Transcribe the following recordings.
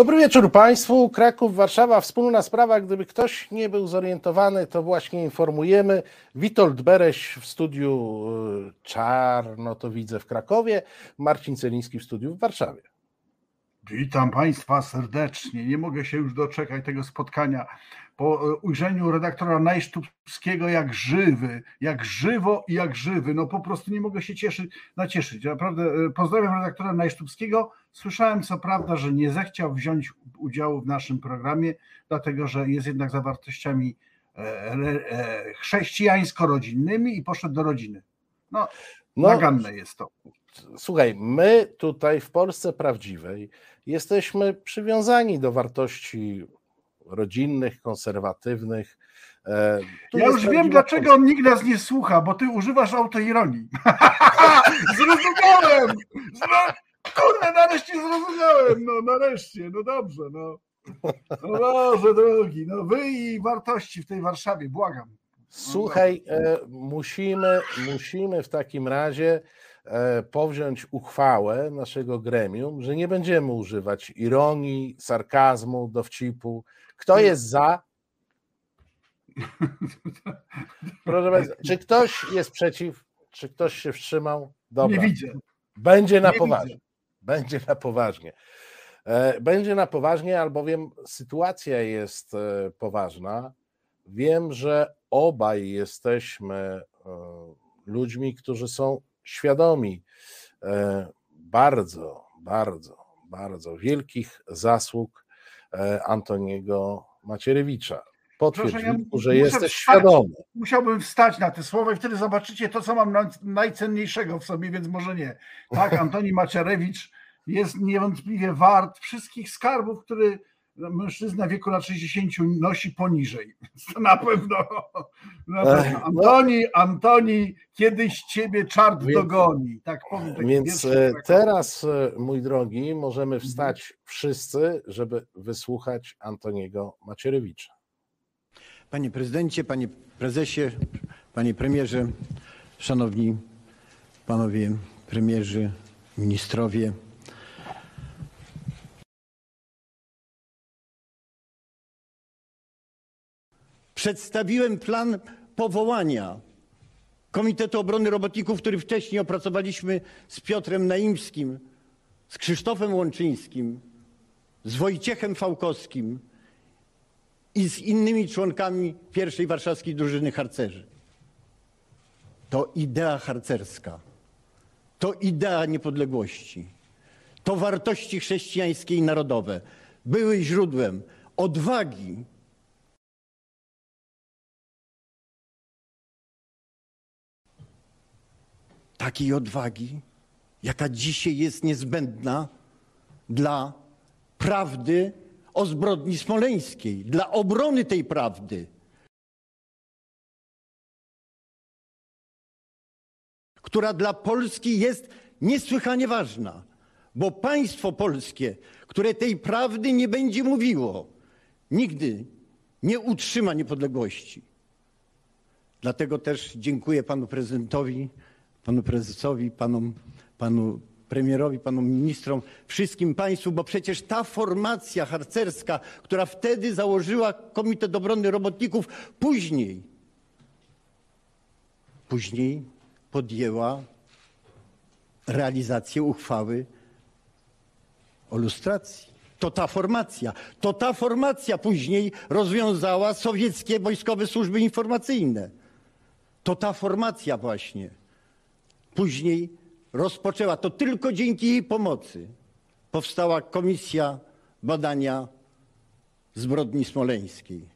Dobry wieczór Państwu. Kraków, Warszawa, wspólna sprawa. Gdyby ktoś nie był zorientowany, to właśnie informujemy. Witold Bereś w studiu y, Czarno to widzę w Krakowie, Marcin Celiński w studiu w Warszawie. Witam Państwa serdecznie. Nie mogę się już doczekać tego spotkania. Po e, ujrzeniu redaktora Najsztubskiego jak żywy, jak żywo i jak żywy. No po prostu nie mogę się cieszyć, nacieszyć. Naprawdę e, pozdrawiam redaktora Najsztubskiego. Słyszałem co prawda, że nie zechciał wziąć udziału w naszym programie, dlatego że jest jednak za wartościami e, chrześcijańsko-rodzinnymi i poszedł do rodziny. No, no naganne jest to. Słuchaj, my tutaj w Polsce prawdziwej jesteśmy przywiązani do wartości rodzinnych, konserwatywnych. E, tu ja już wiem, dlaczego on nikt nas nie słucha, bo ty używasz autoironii. Zrozumiałem! Kurde, nareszcie zrozumiałem, no nareszcie, no dobrze, no. No Boże drogi, no wy i wartości w tej Warszawie, błagam. Słuchaj, e, musimy, musimy w takim razie powziąć uchwałę naszego gremium, że nie będziemy używać ironii, sarkazmu, dowcipu. Kto jest za? Proszę Państwa, czy ktoś jest przeciw? Czy ktoś się wstrzymał? Dobra. Nie widzę. Będzie na nie poważnie. Widzę. Będzie na poważnie. E, będzie na poważnie, albowiem sytuacja jest poważna. Wiem, że obaj jesteśmy e, ludźmi, którzy są świadomi e, bardzo, bardzo, bardzo wielkich zasług e, Antoniego Macierewicza. Potwierdź, ja że jesteś wstać, świadomy. Musiałbym wstać na te słowa i wtedy zobaczycie to, co mam najcenniejszego w sobie, więc może nie. Tak, Antoni Macierewicz jest niewątpliwie wart wszystkich skarbów, mężczyzna w wieku lat 60 nosi poniżej. To na pewno. Na pewno. Antoni, Antoni, kiedyś ciebie czart więc, dogoni. Tak powiem. Tak więc e, teraz, e, mój drogi, możemy mhm. wstać wszyscy, żeby wysłuchać Antoniego Macierewicza. Panie prezydencie, panie prezesie, panie premierze, szanowni panowie premierzy, ministrowie. Przedstawiłem plan powołania Komitetu Obrony Robotników, który wcześniej opracowaliśmy z Piotrem Naimskim, z Krzysztofem Łączyńskim, z Wojciechem Fałkowskim i z innymi członkami pierwszej warszawskiej drużyny harcerzy. To idea harcerska, to idea niepodległości, to wartości chrześcijańskie i narodowe. Były źródłem odwagi takiej odwagi, jaka dzisiaj jest niezbędna dla prawdy o zbrodni smoleńskiej, dla obrony tej prawdy. która dla Polski jest niesłychanie ważna, bo państwo polskie, które tej prawdy nie będzie mówiło, nigdy nie utrzyma niepodległości. Dlatego też dziękuję panu prezydentowi panu prezesowi, panom, panu premierowi, panom ministrom, wszystkim państwu, bo przecież ta formacja harcerska, która wtedy założyła Komitet Obrony Robotników, później, później podjęła realizację uchwały o lustracji. To ta formacja, to ta formacja później rozwiązała sowieckie wojskowe służby informacyjne. To ta formacja właśnie później rozpoczęła, to tylko dzięki jej pomocy powstała komisja badania zbrodni smoleńskiej.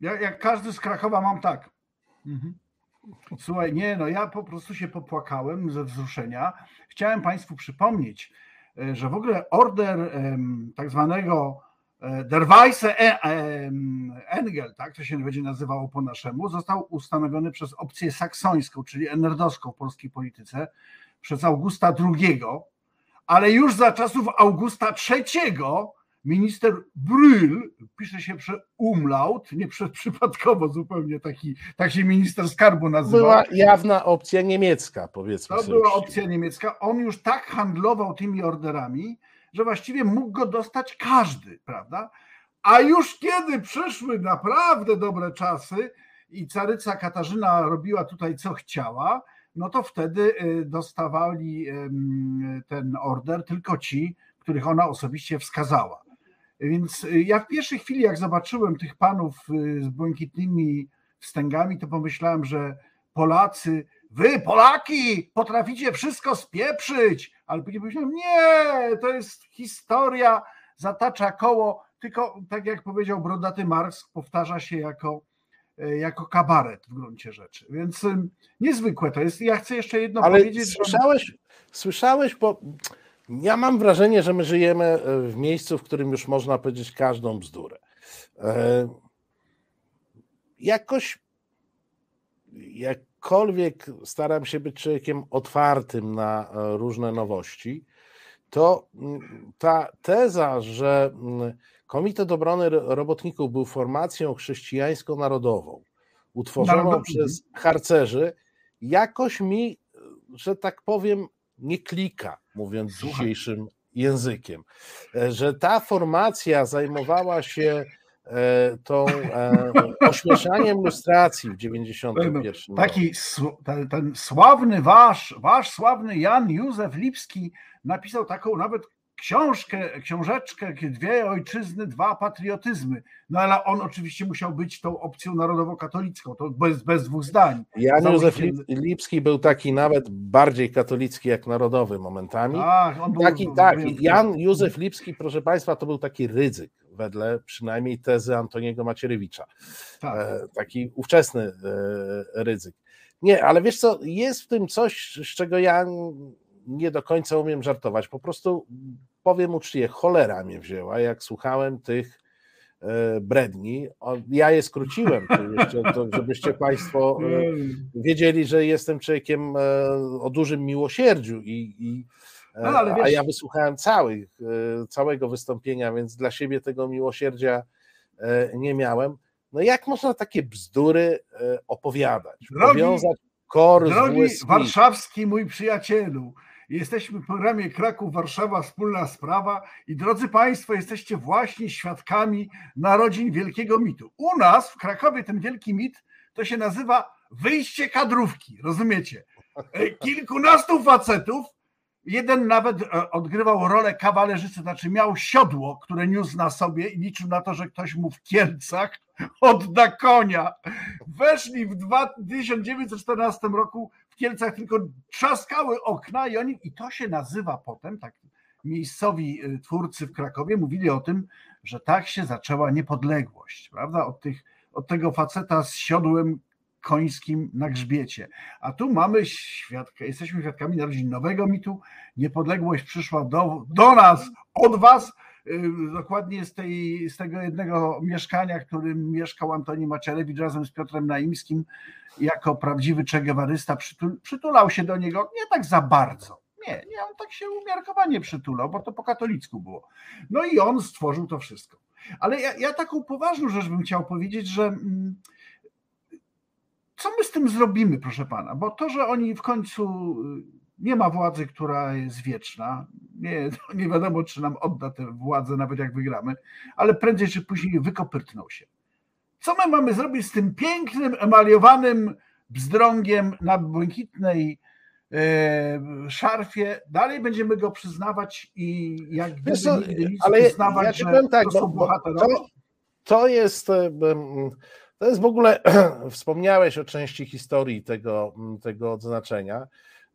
Ja, jak każdy z Krakowa mam tak. Mhm. Słuchaj, nie, no ja po prostu się popłakałem ze wzruszenia. Chciałem Państwu przypomnieć, e, że w ogóle order tak zwanego E, Der Weisse e, Engel, tak to się będzie nazywało po naszemu, został ustanowiony przez opcję saksońską, czyli enerdowską w polskiej polityce, przez Augusta II, ale już za czasów Augusta III minister Brühl, pisze się przez umlaut, nie przez przypadkowo zupełnie taki, tak się minister skarbu nazywa. Była jawna opcja niemiecka, powiedzmy To była opcja niemiecka. On już tak handlował tymi orderami, że właściwie mógł go dostać każdy, prawda? A już kiedy przyszły naprawdę dobre czasy i caryca Katarzyna robiła tutaj co chciała, no to wtedy y, dostawali ten order tylko ci, których ona osobiście wskazała. Więc y, ja w pierwszej chwili, jak zobaczyłem tych panów y, z błękitnymi wstęgami, to pomyślałem, że Polacy, wy Polaki potraficie wszystko spieprzyć, ale później pomyślałem, nie, to jest historia, zatacza koło, tylko tak jak powiedział brodaty Marx, powtarza się jako, e, jako kabaret w gruncie rzeczy. Więc niezwykłe to jest. Ja chcę jeszcze jedno Ale powiedzieć. że- słyszałeś, słyszałeś, bo ja mam wrażenie, że my żyjemy e, w miejscu, w którym już można powiedzieć każdą bzdurę. E, Jakoś, jakkolwiek staram się być człowiekiem otwartym na e, różne nowości, to mm, ta teza, że mm, Komitet Obrony Ro- Robotników był formacją chrześcijańsko-narodową, utworzoną Narodową. przez harcerzy, jakoś mi, że tak powiem, nie klika, mówiąc dzisiejszym językiem. E, Że ta formacja zajmowała się tą e, ośmieszaniem lustracji w 91 roku. Taki ten, sławny wasz, wasz sławny Jan Józef Lipski napisał taką nawet książkę, książeczkę, dwie ojczyzny, dwa patriotyzmy. No ale on oczywiście musiał być tą opcją narodowo-katolicką, to bez, bez dwóch zdań. Jan Józef Lipski był taki nawet bardziej katolicki jak narodowy momentami. Tak, on był Taki, tak. Jan Józef Lipski, proszę Państwa, to był taki ryzyk, wedle przynajmniej tezy Antoniego Macierewicza. Tak. E, taki ówczesny e, ryzyk. Nie, ale wiesz co, jest w tym coś, z czego ja nie do końca umiem żartować. Po prostu powiem uczciwie, cholera mnie wzięła, jak słuchałem tych e, bredni. Ja je skróciłem, jeszcze, to, żebyście Państwo e, wiedzieli, że jestem człowiekiem o dużym miłosierdziu i, i No, ale a wiesz- ja wysłuchałem całych, e, całego wystąpienia, więc dla siebie tego miłosierdzia e, nie miałem. No jak można takie bzdury e, opowiadać? Drogi- Powiązać kor Drogi warszawski mój przyjacielu, jesteśmy w programie Kraków-Warszawa Wspólna Sprawa i drodzy Państwo, jesteście właśnie świadkami narodzin wielkiego mitu. U nas w Krakowie ten wielki mit to się nazywa wyjście kadrówki, rozumiecie? E, Kilkunastu facetów, jeden nawet e, odgrywał rolę kawalerzycy, znaczy miał siodło, które niósł na sobie i liczył na to, że ktoś mu w Kielcach odda konia. Weszli w dwa- 1914 roku w Kielcach tylko trzaskały okna i oni, i to się nazywa potem, tak miejscowi y, twórcy w Krakowie mówili o tym, że tak się zaczęła niepodległość, prawda? Od, tych, od tego faceta z siodłem końskim na grzbiecie. A tu mamy świadka, jesteśmy świadkami narodzin nowego mitu. Niepodległość przyszła do, do nas, od was, y, dokładnie z, tej, z tego jednego mieszkania, którym mieszkał Antoni Macierewicz razem z Piotrem Naimskim, jako prawdziwy czegewarysta, przytul, przytulał się do niego nie tak za bardzo. Nie, nie, on tak się umiarkowanie przytulał, bo to po katolicku było. No i on stworzył to wszystko. Ale ja, ja taką poważną rzecz bym chciał powiedzieć, że mm, co my z tym zrobimy, proszę pana? Bo to, że oni w końcu y, nie ma władzy, która jest wieczna, nie, nie wiadomo, czy nam odda tę władzę, nawet jak wygramy, ale prędzej czy później wykopyrtną się. Co my mamy zrobić z tym pięknym, emaliowanym bzdrągiem na błękitnej e, szarfie? Dalej będziemy go przyznawać i jak gdyby Wiesz nigdy nic ale przyznawać, ja że tak, to są bo- bo bohaterowie. to- To jest, e, to jest w ogóle, wspomniałeś o części historii tego, tego odznaczenia.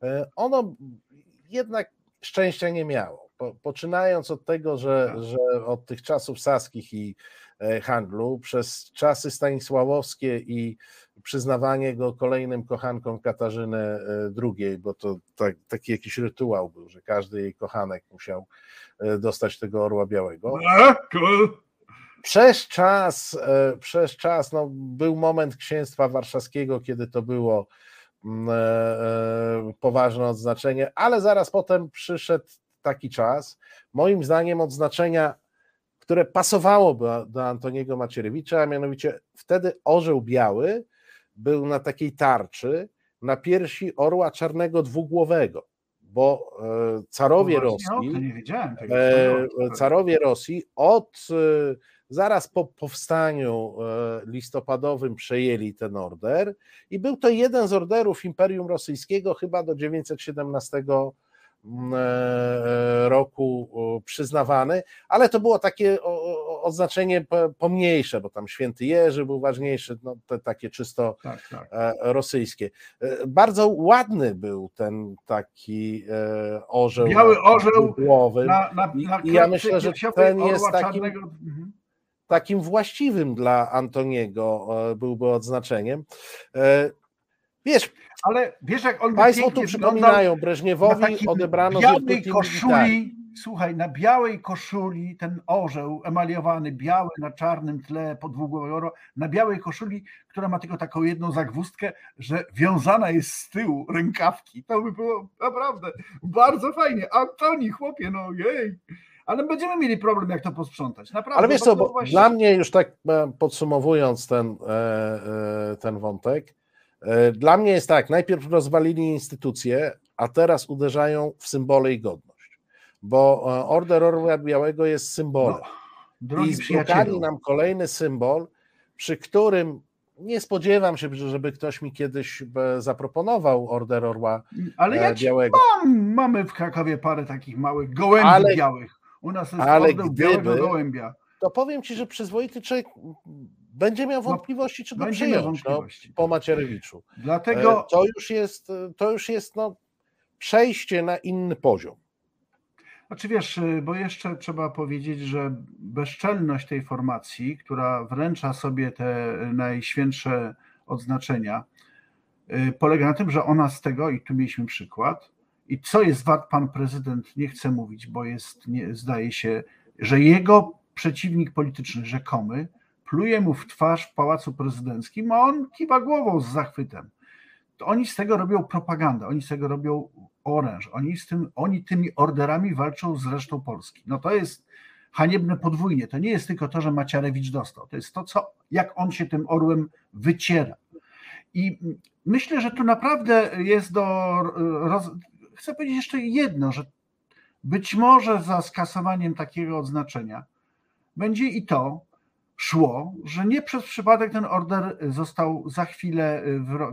E, Ono jednak szczęścia nie miało. Po- Poczynając od tego, że, Tak. że od tych czasów saskich i e, handlu, przez czasy stanisławowskie i przyznawanie go kolejnym kochankom Katarzyny e, II, bo to tak, taki jakiś rytuał był, że każdy jej kochanek musiał dostać tego orła białego cool. Przez czas, e, przez czas, no, był moment księstwa warszawskiego, kiedy to było mm, e, e, poważne odznaczenie, ale zaraz potem przyszedł taki czas, moim zdaniem odznaczenia, które pasowałoby do Antoniego Macierewicza, a mianowicie wtedy orzeł biały był na takiej tarczy na piersi orła czarnego dwugłowego, bo carowie Rosji, no, e, carowie Rosji od zaraz po powstaniu listopadowym przejęli ten order i był to jeden z orderów Imperium Rosyjskiego chyba do 917 E, roku przyznawany, ale to było takie oznaczenie pomniejsze, bo tam święty Jerzy był ważniejszy, no te takie czysto tak, tak. E, rosyjskie. E, bardzo ładny był ten taki orzeł. Biały orzeł głowy. Na, na, na I ja myślę, że ten jest takim, mhm. Takim właściwym dla Antoniego byłby odznaczeniem. Wiesz, ale wiesz, jak on Państwo tu przypominają, Breżniewowi odebrano białej koszuli, słuchaj, na białej koszuli ten orzeł emaliowany, biały na czarnym tle podwójnego na białej koszuli, która ma tylko taką jedną zagwózdkę, że wiązana jest z tyłu rękawki. To by było naprawdę bardzo fajnie. Antoni, chłopie, no jej. Ale będziemy mieli problem, jak to posprzątać. Naprawdę. Ale wiesz co, bo właśnie... dla mnie już tak e, podsumowując ten, e, e, ten wątek, dla mnie jest tak, najpierw rozwalili instytucje, a teraz uderzają w symbole i godność, bo Order Orła Białego jest symbolem. No, I zblokali nam kolejny symbol, przy którym nie spodziewam się, żeby ktoś mi kiedyś zaproponował Order Orła Ale ja Białego. Mam, mamy w Krakowie parę takich małych gołębi ale, białych. U nas jest ale gdyby, Białego Gołębia. To powiem ci, że przyzwoity człowiek będzie miał no, wątpliwości, czy go przyjąć no, po Macierewiczu. Dlatego e, to już jest, to już jest no, przejście na inny poziom. Znaczy wiesz, y, bo jeszcze trzeba powiedzieć, że bezczelność tej formacji, która wręcza sobie te najświętsze odznaczenia, y, polega na tym, że ona z tego, i tu mieliśmy przykład, i co jest wart pan prezydent, nie chce mówić, bo jest, nie, zdaje się, że jego przeciwnik polityczny, rzekomy, pluje mu w twarz w pałacu prezydenckim, a on kiwa głową z zachwytem. To oni z tego robią propagandę, oni z tego robią oręż, oni, z tym, oni tymi orderami walczą z resztą Polski. No to jest haniebne podwójnie. To nie jest tylko to, że Maciarewicz dostał, to jest to, co, jak on się tym orłem wyciera. I myślę, że tu naprawdę jest do. Roz... Chcę powiedzieć jeszcze jedno, że być może za skasowaniem takiego odznaczenia będzie i to, szło, że nie przez przypadek ten order został za chwilę,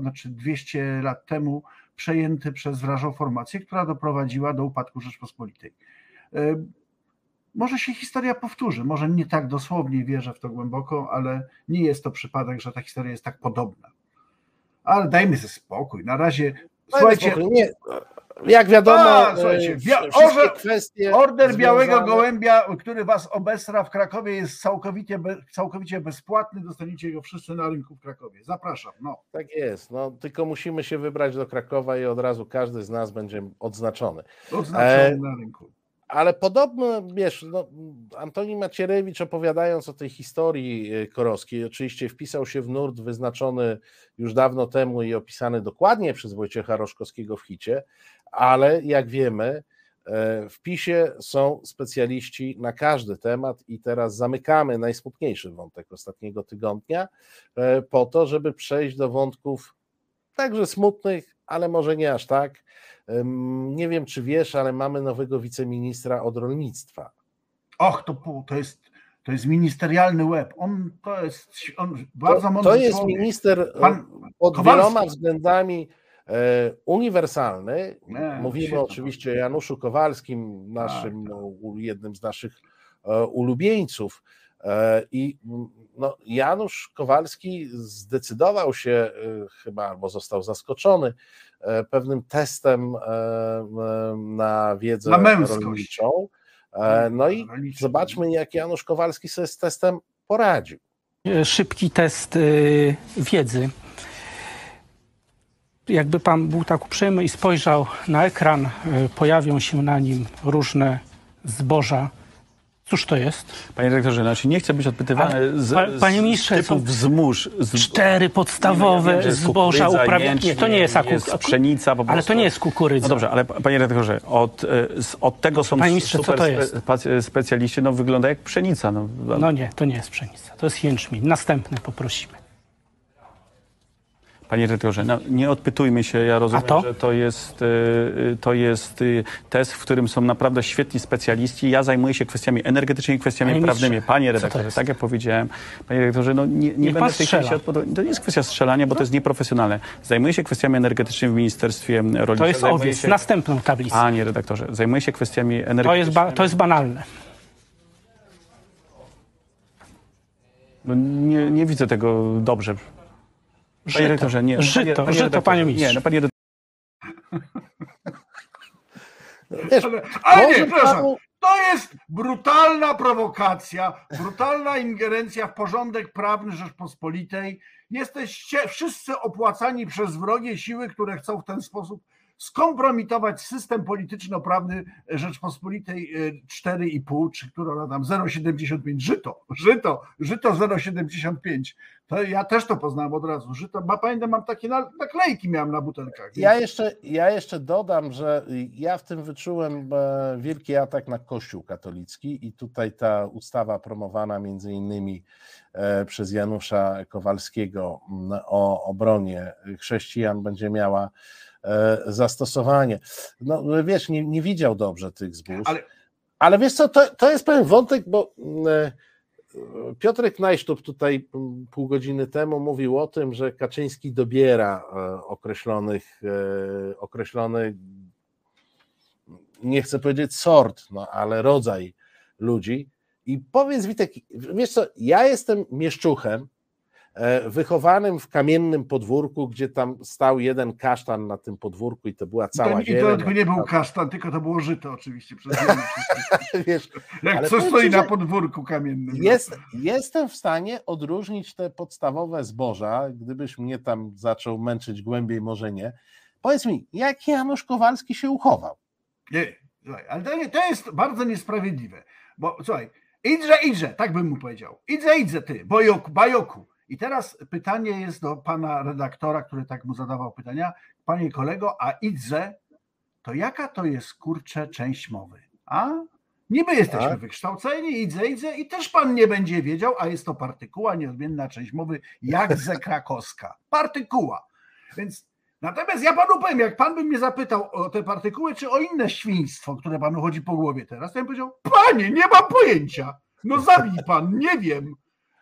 znaczy 200 lat temu, przejęty przez wrażą formację, która doprowadziła do upadku Rzeczpospolitej. E, może się historia powtórzy, może nie tak dosłownie wierzę w to głęboko, ale nie jest to przypadek, że ta historia jest tak podobna. Ale dajmy sobie spokój. Na razie. Słuchajcie, spokój. Nie, jak wiadomo, A, słuchajcie, bia- orze, kwestie order związane... Białego Gołębia, który was obesra w Krakowie jest całkowicie, be, całkowicie bezpłatny, dostaniecie go wszyscy na rynku w Krakowie. Zapraszam. No. Tak jest, no, tylko musimy się wybrać do Krakowa i od razu każdy z nas będzie odznaczony. Odznaczony e... na rynku. Ale podobno, wiesz, no, Antoni Macierewicz opowiadając o tej historii e, korowskiej, oczywiście wpisał się w nurt wyznaczony już dawno temu i opisany dokładnie przez Wojciecha Roszkowskiego w hicie, ale jak wiemy, e, w PiSie są specjaliści na każdy temat i teraz zamykamy najsmutniejszy wątek ostatniego tygodnia e, po to, żeby przejść do wątków także smutnych, ale może nie aż tak. Nie wiem, czy wiesz, ale mamy nowego wiceministra od rolnictwa. Och, to, to jest to jest ministerialny łeb. On to jest on bardzo mądry To jest człowiek. minister Pan pod Kowalski. wieloma względami E, uniwersalny. Nie, Mówimy oczywiście o Januszu Kowalskim, naszym, tak, tak. No, jednym z naszych e, ulubieńców. E, I no, Janusz Kowalski zdecydował się chyba, albo został zaskoczony pewnym testem na wiedzę na rolniczą. No i zobaczmy, jak Janusz Kowalski sobie z testem poradził. Szybki test wiedzy jakby pan był tak uprzejmy i spojrzał na ekran, e, pojawią się na nim różne zboża Cóż to jest? Panie dyrektorze, znaczy nie chcę być odpytywany z, pa- panie z ministrze, typów są zmórz. Z, Cztery podstawowe Nie, jest zboża jęczmień, Nie, to nie jest akurat. jest pszenica po Ale to prostu. nie jest kukurydza. No dobrze, ale panie redaktorze, od, e, z- od tego są Panie ministrze, co super to jest? pac- specjaliści, no wygląda jak pszenica. No, No nie, to nie jest pszenica. To jest jęczmień. Następny poprosimy. Panie redaktorze, no, nie odpytujmy się, ja rozumiem, to? że to jest, e, e, to jest e, test, w którym są naprawdę świetni specjaliści. Ja zajmuję się kwestiami energetycznymi, kwestiami Panie prawnymi. Panie redaktorze, tak jak powiedziałem, panie redaktorze, no nie, nie będę w tej kwestii odpowiadał. To nie jest kwestia strzelania, bo to jest nieprofesjonalne. Zajmuję się kwestiami energetycznymi w Ministerstwie Rolnictwa. To jest owiec. się- Następną tablicę. Panie redaktorze, zajmuję się kwestiami energetycznymi. To jest, ba- to jest banalne. No, nie, nie widzę tego dobrze. Panie Żyto, redaktorze, nie. żyto, panie, panie żyto, panie ministrze. Nie, no panie Wiesz, Ale, ale nie, przepraszam. panu- To jest brutalna prowokacja, brutalna ingerencja w porządek prawny Rzeczpospolitej. Jesteście wszyscy opłacani przez wrogie siły, które chcą w ten sposób skompromitować system polityczno-prawny Rzeczpospolitej e, 4,5, czy która ona tam 0,75, żyto, żyto, żyto 0,75. To ja też to poznałem od razu. Żyto, ma pamiętam, mam takie na- naklejki miałem na butelkach. Ja jeszcze, ja jeszcze dodam, że ja w tym wyczułem e, wielki atak na Kościół katolicki i tutaj ta ustawa promowana między innymi e, przez Janusza Kowalskiego o obronie chrześcijan będzie miała e, zastosowanie. No wiesz, nie, nie widział dobrze tych zbóż, ale, Ale- wiesz co, to, to jest pewien wątek, bo m, e, Piotrek Najsztub tutaj m, pół godziny temu mówił o tym, że Kaczyński dobiera e, określonych, e, określony, nie chcę powiedzieć sort, no ale rodzaj ludzi. I powiedz Witek, wiesz co, ja jestem mieszczuchem, e, wychowanym w kamiennym podwórku, gdzie tam stał jeden kasztan na tym podwórku i to była cała to, I zieleń. to nie był kasztan, tylko to było żyto oczywiście przez. Wiesz, Jak Ale co powiem stoi na podwórku kamiennym. no. Jest, jestem w stanie odróżnić te podstawowe zboża, gdybyś mnie tam zaczął męczyć głębiej, może nie. Powiedz mi, jak Janusz Kowalski się uchował? Nie, ale to, nie, to jest bardzo niesprawiedliwe, bo słuchaj, idźże, idźże, tak bym mu powiedział. Idźże, idźże ty, bojoku, bajoku. I teraz pytanie jest do pana redaktora, który tak mu zadawał pytania. Panie kolego, a idźże, to jaka to jest kurcze część mowy? A? Niby jesteśmy Tak. wykształceni, idźże, idźże i też pan nie będzie wiedział, a jest to partykuła, nieodmienna część mowy, jak ze krakowska. Partykuła. Więc Natomiast ja panu powiem, jak pan by mnie zapytał o te partykuły, czy o inne świństwo, które panu chodzi po głowie teraz, to ja bym powiedział, panie, nie mam pojęcia. No zabij pan, nie wiem.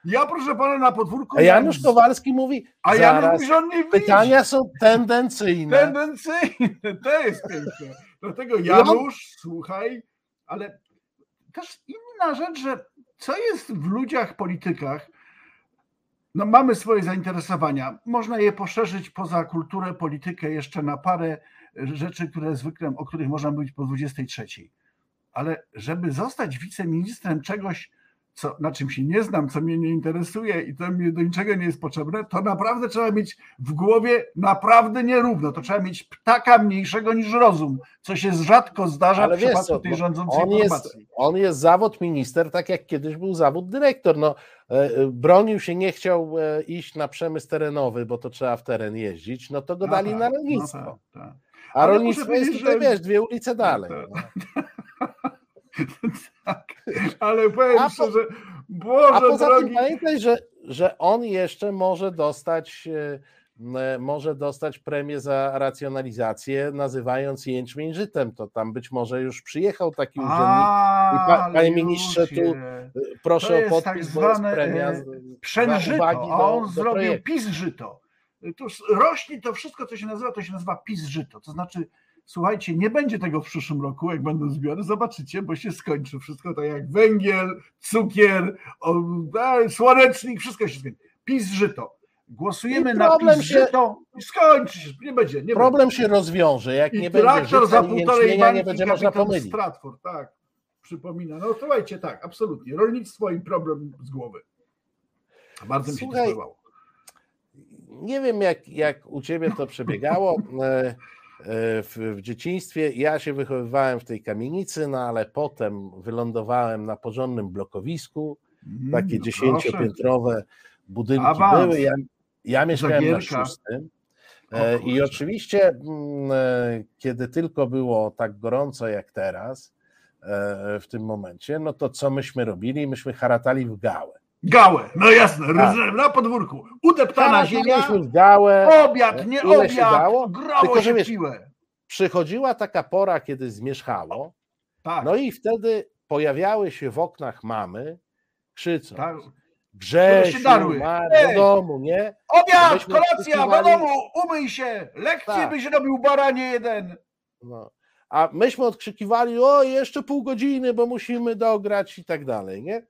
Ja proszę pana na podwórku. A miałem Janusz z- Kowalski mówi, A Janusz mówi, że on nie widzi. pytania są tendencyjne. Tendencyjne, to jest piękne. Dlatego Janusz, słuchaj, ale też inna rzecz, że co jest w ludziach, politykach, no mamy swoje zainteresowania. Można je poszerzyć poza kulturę, politykę jeszcze na parę rzeczy, które zwykle, o których można mówić po 23. Ale żeby zostać wiceministrem czegoś, co, na czym się nie znam, co mnie nie interesuje i to mnie do niczego nie jest potrzebne, to naprawdę trzeba mieć w głowie naprawdę nierówno. To trzeba mieć ptaka mniejszego niż rozum, co się rzadko zdarza Ale w przypadku co, tej no, rządzącej on jest, on jest zawód minister, tak jak kiedyś był zawód dyrektor. No, e, e, bronił się, nie chciał e, iść na przemysł terenowy, bo to trzeba w teren jeździć, no to go No dali tak, na no rolnictwo. tak, tak. A Ale rolnictwo jest tutaj, że- wiesz, dwie ulice dalej. Tak. no. tak, ale powiem A po- szczerze, A Boże poza drogi, tym pamiętaj, że, że on jeszcze może dostać, e, m, może dostać premię za racjonalizację, nazywając jęczmień żytem. To tam być może już przyjechał taki urzędnik. A, I pa- panie ministrze, tu je. Proszę o jest podpis, tak bo jest zwane, premia e, uwagi a do- on do zrobił projektu. PiS żyto. Tu rośnie to wszystko, co się nazywa, to się nazywa PiS żyto. To znaczy, słuchajcie, nie będzie tego w przyszłym roku, jak będą zbiory, zobaczycie, bo się skończy wszystko tak jak węgiel, cukier, o, a, słonecznik, wszystko się skończy. PiS żyto. Głosujemy I na problem PiS się- żyto i skończy się, nie będzie. Nie Problem się rozwiąże, jak będzie. nie I będzie za życia i półtorej nie bańki będzie można pomylić. Stratford, tak. Przypomina. No słuchajcie, tak, absolutnie. Rolnictwo i problem z głowy. Bardzo mi się to Słuchaj, podobało. Nie wiem, jak, jak u ciebie to przebiegało. E, w, w dzieciństwie. Ja się wychowywałem w tej kamienicy, no ale potem wylądowałem na porządnym blokowisku. Mm, Takie no dziesięciopiętrowe budynki Awans. były. Ja, ja mieszkałem na Zagierka. szóstym. O E, I oczywiście, mm, e, kiedy tylko było tak gorąco jak teraz, w tym momencie, no to co myśmy robili? Myśmy haratali w gałę. Gałę, no jasne, Tak. na podwórku. Udeptana ziemia, Harataliśmy w gałę. obiad, nie się obiad, dało? grało Tylko, się wiesz, piłę. Przychodziła taka pora, kiedy zmierzchało, Tak, no i wtedy pojawiały się w oknach mamy, krzycząc, tak. Grzesiu, się ma do domu, nie? Obiad, kolacja, do domu, umyj się, lekcje Tak. byś robił baranie jeden. No. A myśmy odkrzykiwali, o jeszcze pół godziny, bo musimy dograć i tak dalej, nie?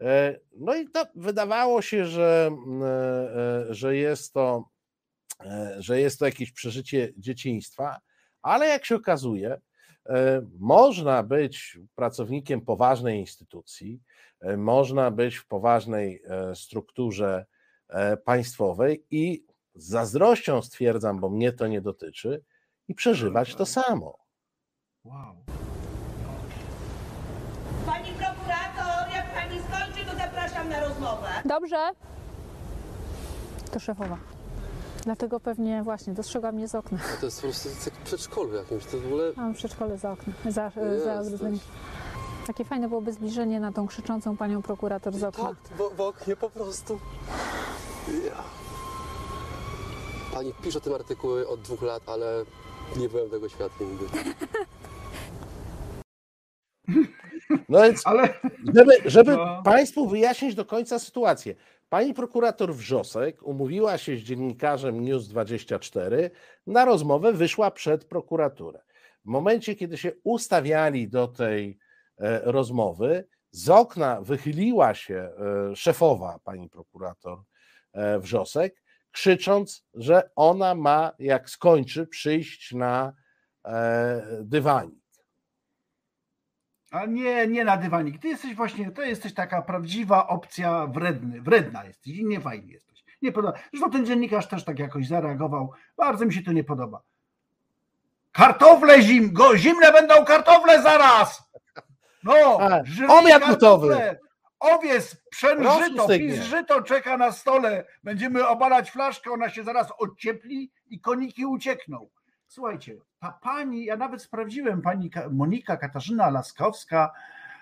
E, No i to wydawało się, że, mm, e, e, że, jest to, że jest to jakieś przeżycie dzieciństwa, ale jak się okazuje, można być pracownikiem poważnej instytucji, można być w poważnej strukturze państwowej i z zazdrością stwierdzam, bo mnie to nie dotyczy, i przeżywać to samo. Wow. Pani prokurator, jak pani skończy, to zapraszam na rozmowę. Dobrze. To szefowa. Dlatego pewnie właśnie dostrzegła mnie z okna. To jest po prostu jak w przedszkolu jakimś, to w ogóle... Mam przedszkole za oknem, za, za Jesteś. ogrodzeniem. Takie fajne byłoby zbliżenie na tą krzyczącą panią prokurator z okna. Tak, w, w oknie po prostu. Ja. Pani pisze o tym artykuły od dwóch lat, ale nie byłem tego świadkiem nigdy. No więc, Ale żeby, żeby No. Państwu wyjaśnić do końca sytuację. Pani prokurator Wrzosek umówiła się z dziennikarzem News24 na rozmowę, wyszła przed prokuraturę. W momencie, kiedy się ustawiali do tej e, rozmowy, z okna wychyliła się e, szefowa pani prokurator e, Wrzosek, krzycząc, że ona ma, jak skończy, przyjść na e, dywanik. A nie, nie na dywanik. Ty jesteś właśnie, to jesteś taka prawdziwa opcja wredny, wredna jesteś i nie fajny jesteś. Nie podoba. Zresztą ten dziennikarz też tak jakoś zareagował. Bardzo mi się to nie podoba. Kartofle zim, go, zimne będą kartofle zaraz! No, obiad gotowy. Owiec, pszen Rosół żyto, stygnie. pis żyto czeka na stole. Będziemy obalać flaszkę, ona się zaraz odciepli i koniki uciekną. Słuchajcie, ta pani, ja nawet sprawdziłem, pani Ka- Monika Katarzyna Laskowska,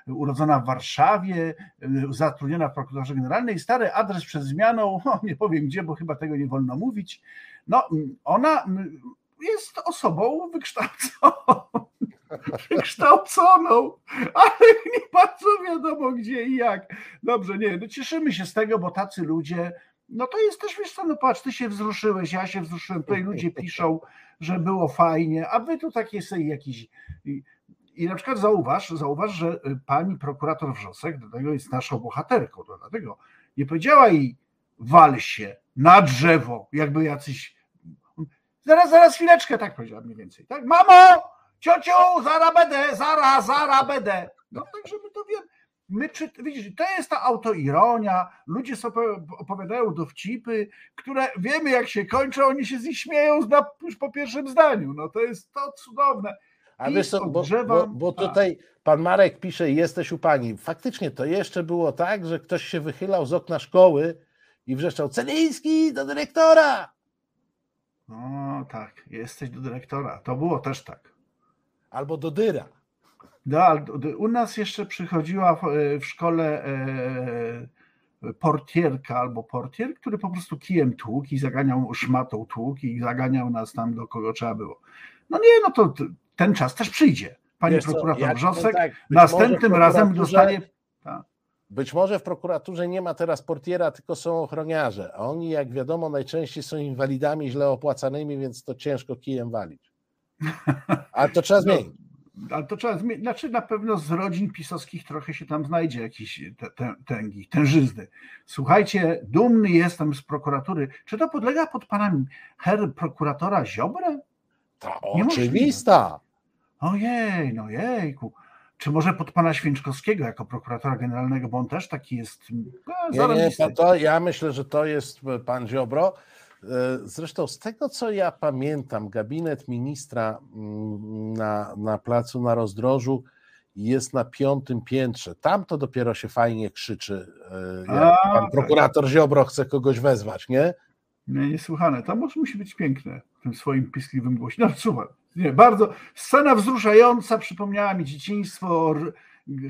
urodzona w Warszawie, y, zatrudniona w prokuraturze generalnej, stary adres przed zmianą, nie powiem gdzie, bo chyba tego nie wolno mówić. No, ona jest osobą wykształconą, wykształconą, ale nie bardzo wiadomo gdzie i jak. Dobrze, nie, no cieszymy się z tego, bo tacy ludzie, no to jest też, wiesz co, no patrz, ty się wzruszyłeś, ja się wzruszyłem, tutaj ludzie piszą, że było fajnie, a wy tu takie sobie jakiś... I, na przykład zauważ, zauważ, że y, pani prokurator Wrzosek, do tego jest naszą bohaterką, to dlatego nie powiedziała jej wal się na drzewo, jakby jacyś... Zaraz, zaraz, chwileczkę, tak powiedziała mniej więcej, tak? Mamo, ciociu, zara będę, zara, zara będę. No także my to wiemy. My czy, widzisz, to jest ta autoironia, ludzie sobie opowiadają dowcipy, które wiemy jak się kończą, oni się z nich śmieją na, już po pierwszym zdaniu. No to jest to cudowne. A wiesz co, bo, bo, bo tak. tutaj pan Marek pisze, jesteś u pani. Faktycznie to jeszcze było tak, że ktoś się wychylał z okna szkoły i wrzeszczał, Celiński do dyrektora! No tak, jesteś do dyrektora. To było też tak. Albo do dyra. Ale u nas jeszcze przychodziła w, w szkole e, portierka albo portier, który po prostu kijem tłukł i zaganiał szmatą tłuk i zaganiał nas tam do kogo trzeba było. No nie, no to ten czas też przyjdzie. Pani Wiesz co, prokurator powiem Wrzosek tak, następnym razem dostanie... Być może w prokuraturze nie ma teraz portiera, tylko są ochroniarze, a oni, jak wiadomo, najczęściej są inwalidami źle opłacanymi, więc to ciężko kijem walić. Ale to trzeba No, zmienić. Ale to trzeba zmienić. Znaczy na pewno z rodzin pisowskich trochę się tam znajdzie jakiś te, te, tęgi, tężyzny. Słuchajcie, dumny jestem z prokuratury. Czy to podlega pod panem her prokuratora Ziobrę? Niemożliwe. oczywista. Ojej, no jejku. Czy może pod pana Święczkowskiego jako prokuratora generalnego, bo on też taki jest no, Nie, nie, to, to ja myślę, że to jest pan Ziobro. Zresztą z tego, co ja pamiętam, gabinet ministra mm, na, na placu na rozdrożu jest na piątym piętrze. Tam to dopiero się fajnie krzyczy, e, jak A, pan tak. prokurator Ziobro chce kogoś wezwać, nie? Nie, niesłychane. Tam może musi być piękne w tym swoim piskliwym głosie. No słuchaj, nie, bardzo. Scena wzruszająca, przypomniała mi dzieciństwo,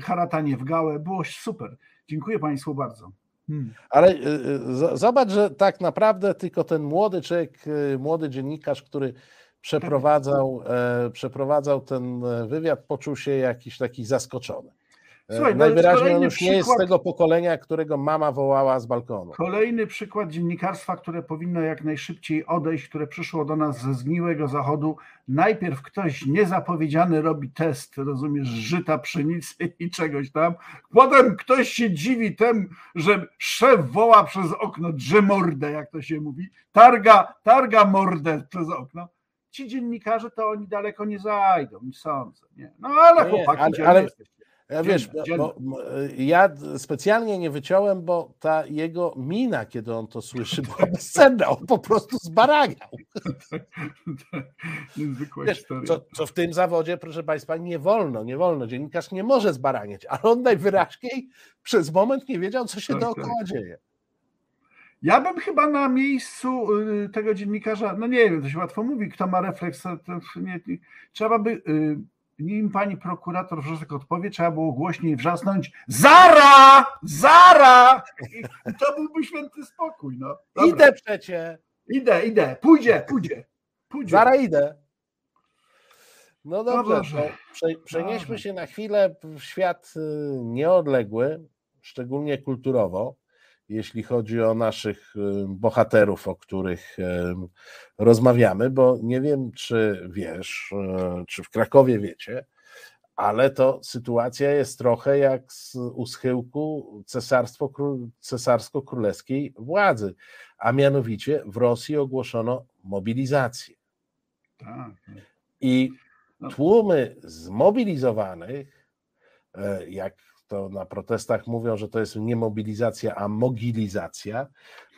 haratanie w gałę. Było super. Dziękuję Państwu bardzo. Hmm. Ale y, y, zobacz, że tak naprawdę tylko ten młody człowiek, y, młody dziennikarz, który przeprowadzał, e, przeprowadzał ten e, wywiad, poczuł się jakiś taki zaskoczony. E, Słuchaj, no Najwyraźniej on już nie jest z przykład- tego pokolenia, którego mama wołała z balkonu. Kolejny przykład dziennikarstwa, które powinno jak najszybciej odejść, które przyszło do nas ze zgniłego zachodu. Najpierw ktoś niezapowiedziany robi test, rozumiesz, żyta, pszenicy i czegoś tam. Potem ktoś się dziwi temu, że szef woła przez okno, drze mordę, jak to się mówi, targa, targa mordę przez okno. Ci dziennikarze to oni daleko nie zajdą, nie sądzę. Nie. No ale Nie, chłopaki, ale- ale- jesteście? Ja wiesz, bo, bo, ja specjalnie nie wyciąłem, bo ta jego mina, kiedy on to słyszy, była bezcenna. On po prostu zbaragiał. Niezwykła Wiesz, historia. co, co w tym zawodzie, proszę Państwa, nie wolno, nie wolno. Dziennikarz nie może zbaraniać, ale on najwyraźniej przez moment nie wiedział, co się Tak, dookoła dzieje. Ja bym chyba na miejscu y, tego dziennikarza, no nie wiem, to się łatwo mówi, kto ma refleks, nie, nie, trzeba by, y, nim pani prokurator Wrzosek odpowie, trzeba było głośniej wrzasnąć Zara! Zara! I, to byłby święty spokój, no. Dobra. Idę przecie, Idę, idę, pójdzie, pójdzie, pójdzie. zaraz idę. No dobrze, Boże. to prze, przenieśmy się na chwilę w świat y, nieodległy, szczególnie kulturowo, jeśli chodzi o naszych bohaterów, o których rozmawiamy, bo nie wiem, czy wiesz, y, czy w Krakowie wiecie, ale to sytuacja jest trochę jak z, u schyłku cesarsko-królewskiej władzy, a mianowicie w Rosji ogłoszono mobilizację. Tak. I No. tłumy zmobilizowanych, e, jak to na protestach mówią, że to jest nie mobilizacja, a mogilizacja,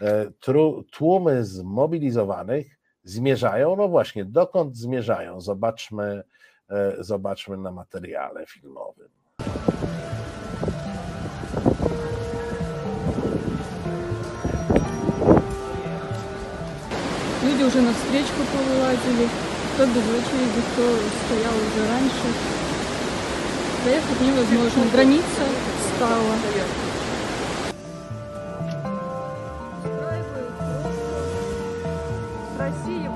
e, tru- tłumy zmobilizowanych zmierzają, no właśnie, dokąd zmierzają? Zobaczmy, e, zobaczmy na materiale filmowym. Люди уже на встречку повылазили, кто без очереди, кто стоял уже раньше. Доехать невозможно. Граница стала. Россия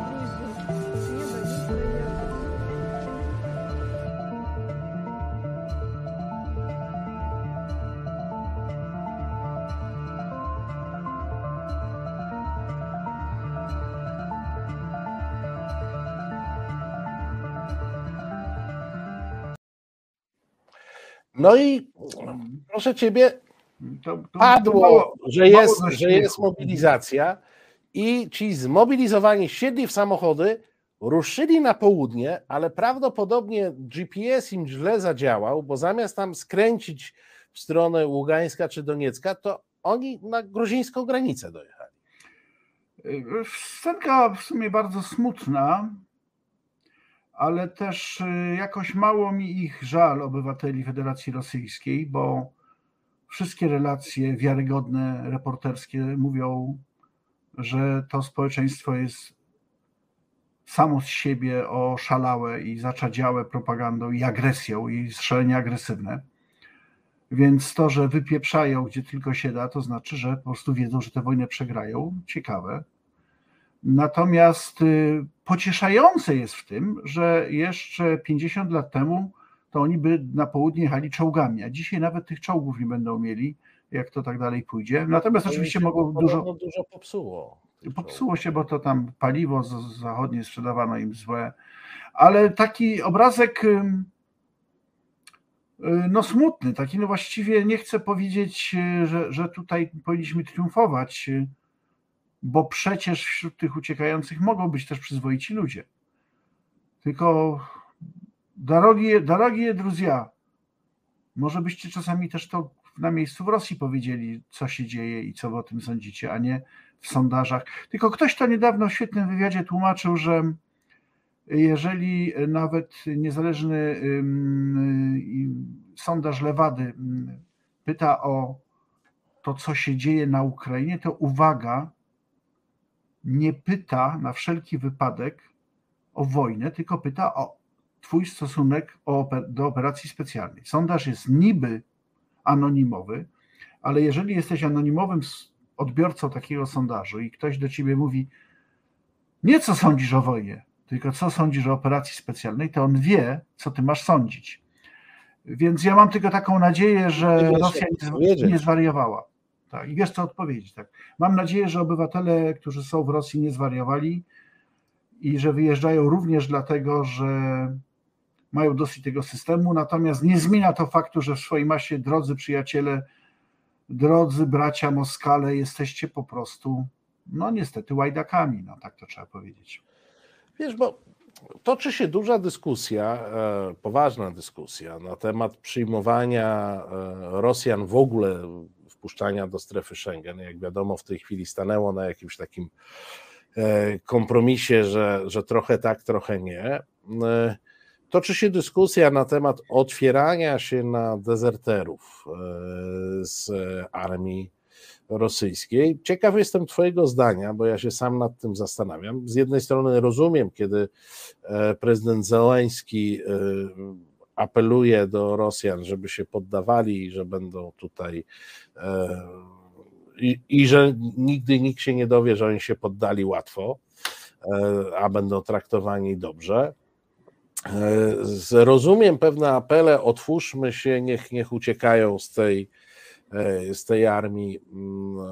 No i proszę ciebie, To, to padło, mało- że jest, że jest mobilizacja i ci zmobilizowani siedli w samochody, ruszyli na południe, ale prawdopodobnie GPS im źle zadziałał, bo zamiast tam skręcić w stronę Ługańska czy Doniecka, to oni na gruzińską granicę dojechali. Scenka w sumie bardzo smutna, ale też y, jakoś mało mi ich żal obywateli Federacji Rosyjskiej, bo wszystkie relacje wiarygodne, reporterskie mówią, że to społeczeństwo jest samo z siebie oszalałe i zaczadziałe propagandą i agresją i szalenie agresywne. Więc to, że wypieprzają gdzie tylko się da, to znaczy, że po prostu wiedzą, że tę wojnę przegrają. Ciekawe. Natomiast y, pocieszające jest w tym, że jeszcze 50 lat temu to oni by na południe jechali czołgami, a dzisiaj nawet tych czołgów nie będą mieli, jak to tak dalej pójdzie. Natomiast To oczywiście mogą dużo. dużo popsuło. Popsuło się, bo to tam paliwo z- zachodnie sprzedawano im złe. Ale taki obrazek y, no smutny, taki no właściwie nie chcę powiedzieć, y, że, że tutaj powinniśmy triumfować, bo przecież wśród tych uciekających mogą być też przyzwoici ludzie. Tylko drogie, drogie druzja, może byście czasami też to na miejscu w Rosji powiedzieli, co się dzieje i co wy o tym sądzicie, a nie w sondażach. Tylko ktoś to niedawno w świetnym wywiadzie tłumaczył, że jeżeli nawet niezależny sondaż Lewady pyta o to, co się dzieje na Ukrainie, to uwaga, nie pyta na wszelki wypadek o wojnę, tylko pyta o Twój stosunek do operacji specjalnej. Sondaż jest niby anonimowy, ale jeżeli jesteś anonimowym odbiorcą takiego sondażu i ktoś do ciebie mówi, nie co sądzisz o wojnie, tylko co sądzisz o operacji specjalnej, to on wie, co ty masz sądzić. Więc ja mam tylko taką nadzieję, że Rosja nie, nie zwariowała. Tak, i wiesz co odpowiedzieć. Tak. Mam nadzieję, że obywatele, którzy są w Rosji, nie zwariowali i że wyjeżdżają również dlatego, że mają dosyć tego systemu. Natomiast nie zmienia to faktu, że w swojej masie, drodzy przyjaciele, drodzy bracia Moskale, jesteście po prostu, no niestety, łajdakami, no tak to trzeba powiedzieć. Wiesz, bo toczy się duża dyskusja, e, poważna dyskusja na temat przyjmowania e, Rosjan w ogóle, wpuszczania do strefy Schengen. Jak wiadomo, w tej chwili stanęło na jakimś takim e, kompromisie, że, że trochę tak, trochę nie. Toczy się dyskusja na temat otwierania się na dezerterów z armii rosyjskiej. Ciekaw jestem Twojego zdania, bo ja się sam nad tym zastanawiam. Z jednej strony rozumiem, kiedy e, prezydent Zeleński e, apeluje do Rosjan, żeby się poddawali i że będą tutaj e, i, i że nigdy nikt się nie dowie, że oni się poddali łatwo, a będą traktowani dobrze. Rozumiem pewne apele, otwórzmy się, niech, niech uciekają z tej E, z tej armii mm,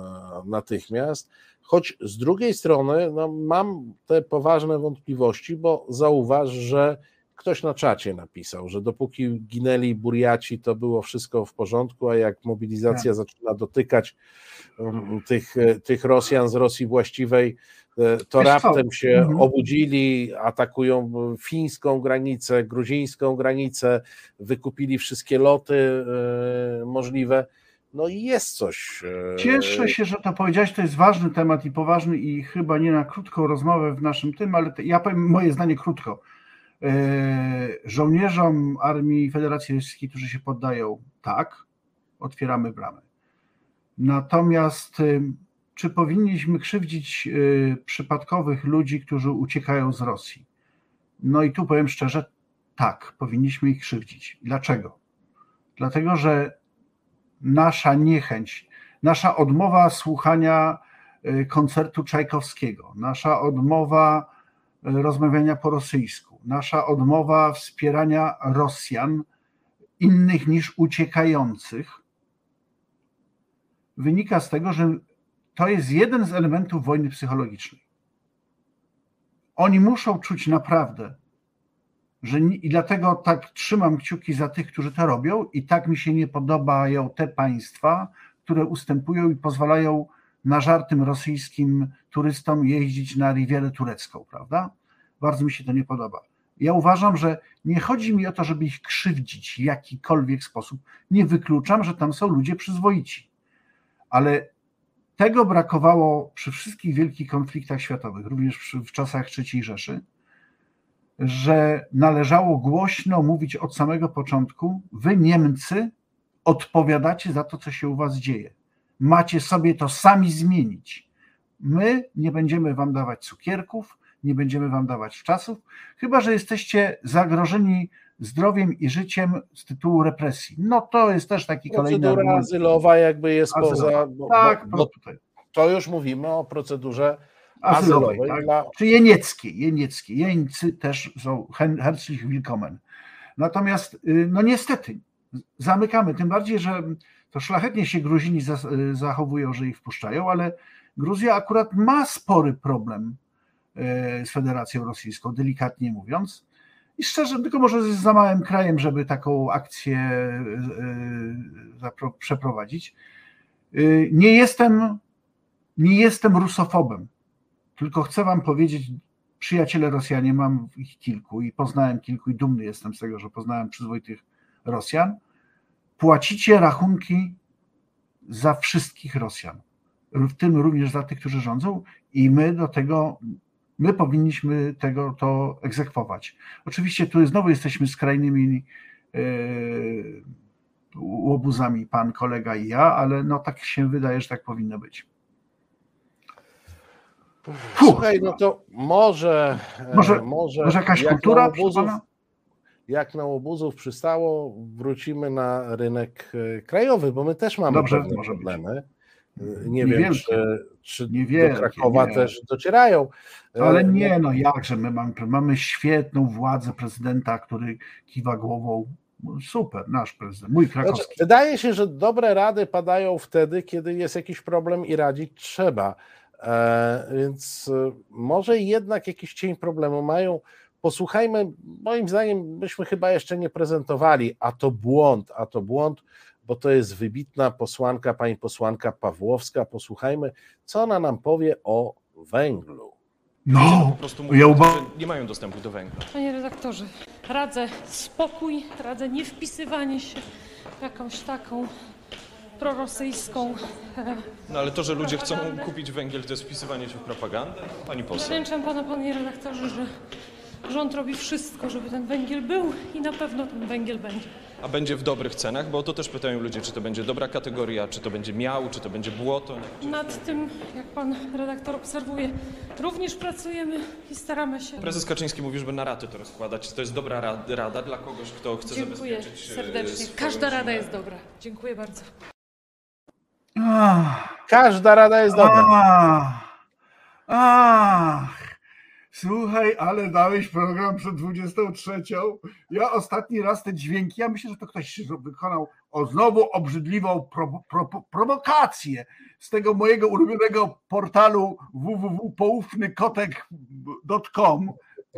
natychmiast. Choć z drugiej strony no, mam te poważne wątpliwości, bo zauważ, że ktoś na czacie napisał, że dopóki ginęli Buriaci, to było wszystko w porządku, a jak mobilizacja tak. zaczyna dotykać um, tych, e, tych Rosjan z Rosji właściwej, e, to raptem się mhm. obudzili, atakują fińską granicę, gruzińską granicę, wykupili wszystkie loty możliwe no i jest coś. E, Cieszę się, że to powiedziałeś, to jest ważny temat i poważny i chyba nie na krótką rozmowę w naszym tym, ale ja powiem moje zdanie krótko. E, żołnierzom Armii Federacji Rosyjskiej, którzy się poddają, tak, otwieramy bramę. Natomiast e, czy powinniśmy krzywdzić przypadkowych ludzi, którzy uciekają z Rosji? No i tu powiem szczerze, tak, powinniśmy ich krzywdzić. Dlaczego? Dlatego, że nasza niechęć, nasza odmowa słuchania koncertu Czajkowskiego, nasza odmowa rozmawiania po rosyjsku, nasza odmowa wspierania Rosjan innych niż uciekających, wynika z tego, że to jest jeden z elementów wojny psychologicznej. Oni muszą czuć naprawdę, że i dlatego tak trzymam kciuki za tych, którzy to robią, i tak mi się nie podobają te państwa, które ustępują i pozwalają na żartym rosyjskim turystom jeździć na Rivierę Turecką, prawda? Bardzo mi się to nie podoba. Ja uważam, że nie chodzi mi o to, żeby ich krzywdzić w jakikolwiek sposób. Nie wykluczam, że tam są ludzie przyzwoici, ale tego brakowało przy wszystkich wielkich konfliktach światowych, również w czasach III Rzeszy że należało głośno mówić od samego początku: Wy, Niemcy, odpowiadacie za to, co się u Was dzieje. Macie sobie to sami zmienić. My nie będziemy Wam dawać cukierków, nie będziemy Wam dawać czasów, chyba że jesteście zagrożeni zdrowiem i życiem z tytułu represji. No to jest też taki kolejny. Procedura azylowa jakby jest azylowa. poza. Bo, tak, bo, bo to już mówimy o procedurze azylowej. tak? dla... Czy jenieckiej, jenieckiej. Jeńcy też są herzlich willkommen. Natomiast, y, no niestety, zamykamy, tym bardziej, że to szlachetnie się Gruzini y, zachowują, że ich wpuszczają, ale Gruzja akurat ma spory problem y, z Federacją Rosyjską, delikatnie mówiąc. I szczerze, tylko może jest za małym krajem, żeby taką akcję przeprowadzić. Nie jestem, nie jestem rusofobem. Tylko chcę Wam powiedzieć, przyjaciele Rosjanie, mam ich kilku i poznałem kilku i dumny jestem z tego, że poznałem przyzwoitych Rosjan. Płacicie rachunki za wszystkich Rosjan. w tym również za tych, którzy rządzą, i my do tego, my powinniśmy tego to egzekwować. Oczywiście tu znowu jesteśmy skrajnymi yy, łobuzami, pan kolega i ja, ale no tak się wydaje, że tak powinno być. Słuchaj, no to może, e, Może- może, może jakaś jak kultura, łobuzów? Jak na łobuzów przystało, wrócimy na rynek e, krajowy, bo my też mamy Dobrze, pewne problemy. E, Nie wiem, Niewielkie. czy, czy Niewielkie, do Krakowa nie. też docierają. E, Ale nie, no jakże my mamy, mamy świetną władzę prezydenta, który kiwa głową. Super, nasz prezydent, mój Znaczy, krakowski. wydaje się, że dobre rady padają wtedy, kiedy jest jakiś problem i radzić trzeba. E, więc może jednak jakiś cień problemu mają. Posłuchajmy, moim zdaniem, myśmy chyba jeszcze nie prezentowali, a to błąd, a to błąd, bo to jest wybitna posłanka, pani posłanka Pawłowska. Posłuchajmy, co ona nam powie o węglu. No, Po prostu ja mówią, uba- że nie mają dostępu do węgla. Panie redaktorze, radzę spokój, radzę nie wpisywanie się w jakąś taką prorosyjską. e, No ale to, że ludzie chcą Propagandę. kupić węgiel, to jest wpisywanie się w propagandę? Pani poseł. Zaręczam pana, panie redaktorze, że rząd robi wszystko, żeby ten węgiel był i na pewno ten węgiel będzie. A będzie w dobrych cenach? Bo o to też pytają ludzie, czy to będzie dobra kategoria, czy to będzie miał, czy to będzie błoto. Nad tym, jak pan redaktor obserwuje, również pracujemy i staramy się. Prezes Kaczyński mówi, żeby na raty to rozkładać. To jest dobra ra- rada dla kogoś, kto chce Dziękuję zabezpieczyć e, serdecznie. swoją Każda rada rodzinę. jest dobra. Dziękuję bardzo. Ach, Każda rada jest dobra. ach, ach. Słuchaj, ale dałeś program przed 23. Ja ostatni raz te dźwięki, ja myślę, że to ktoś wykonał o znowu obrzydliwą pro, pro, prowokację z tego mojego ulubionego portalu www.poufnykotek.com.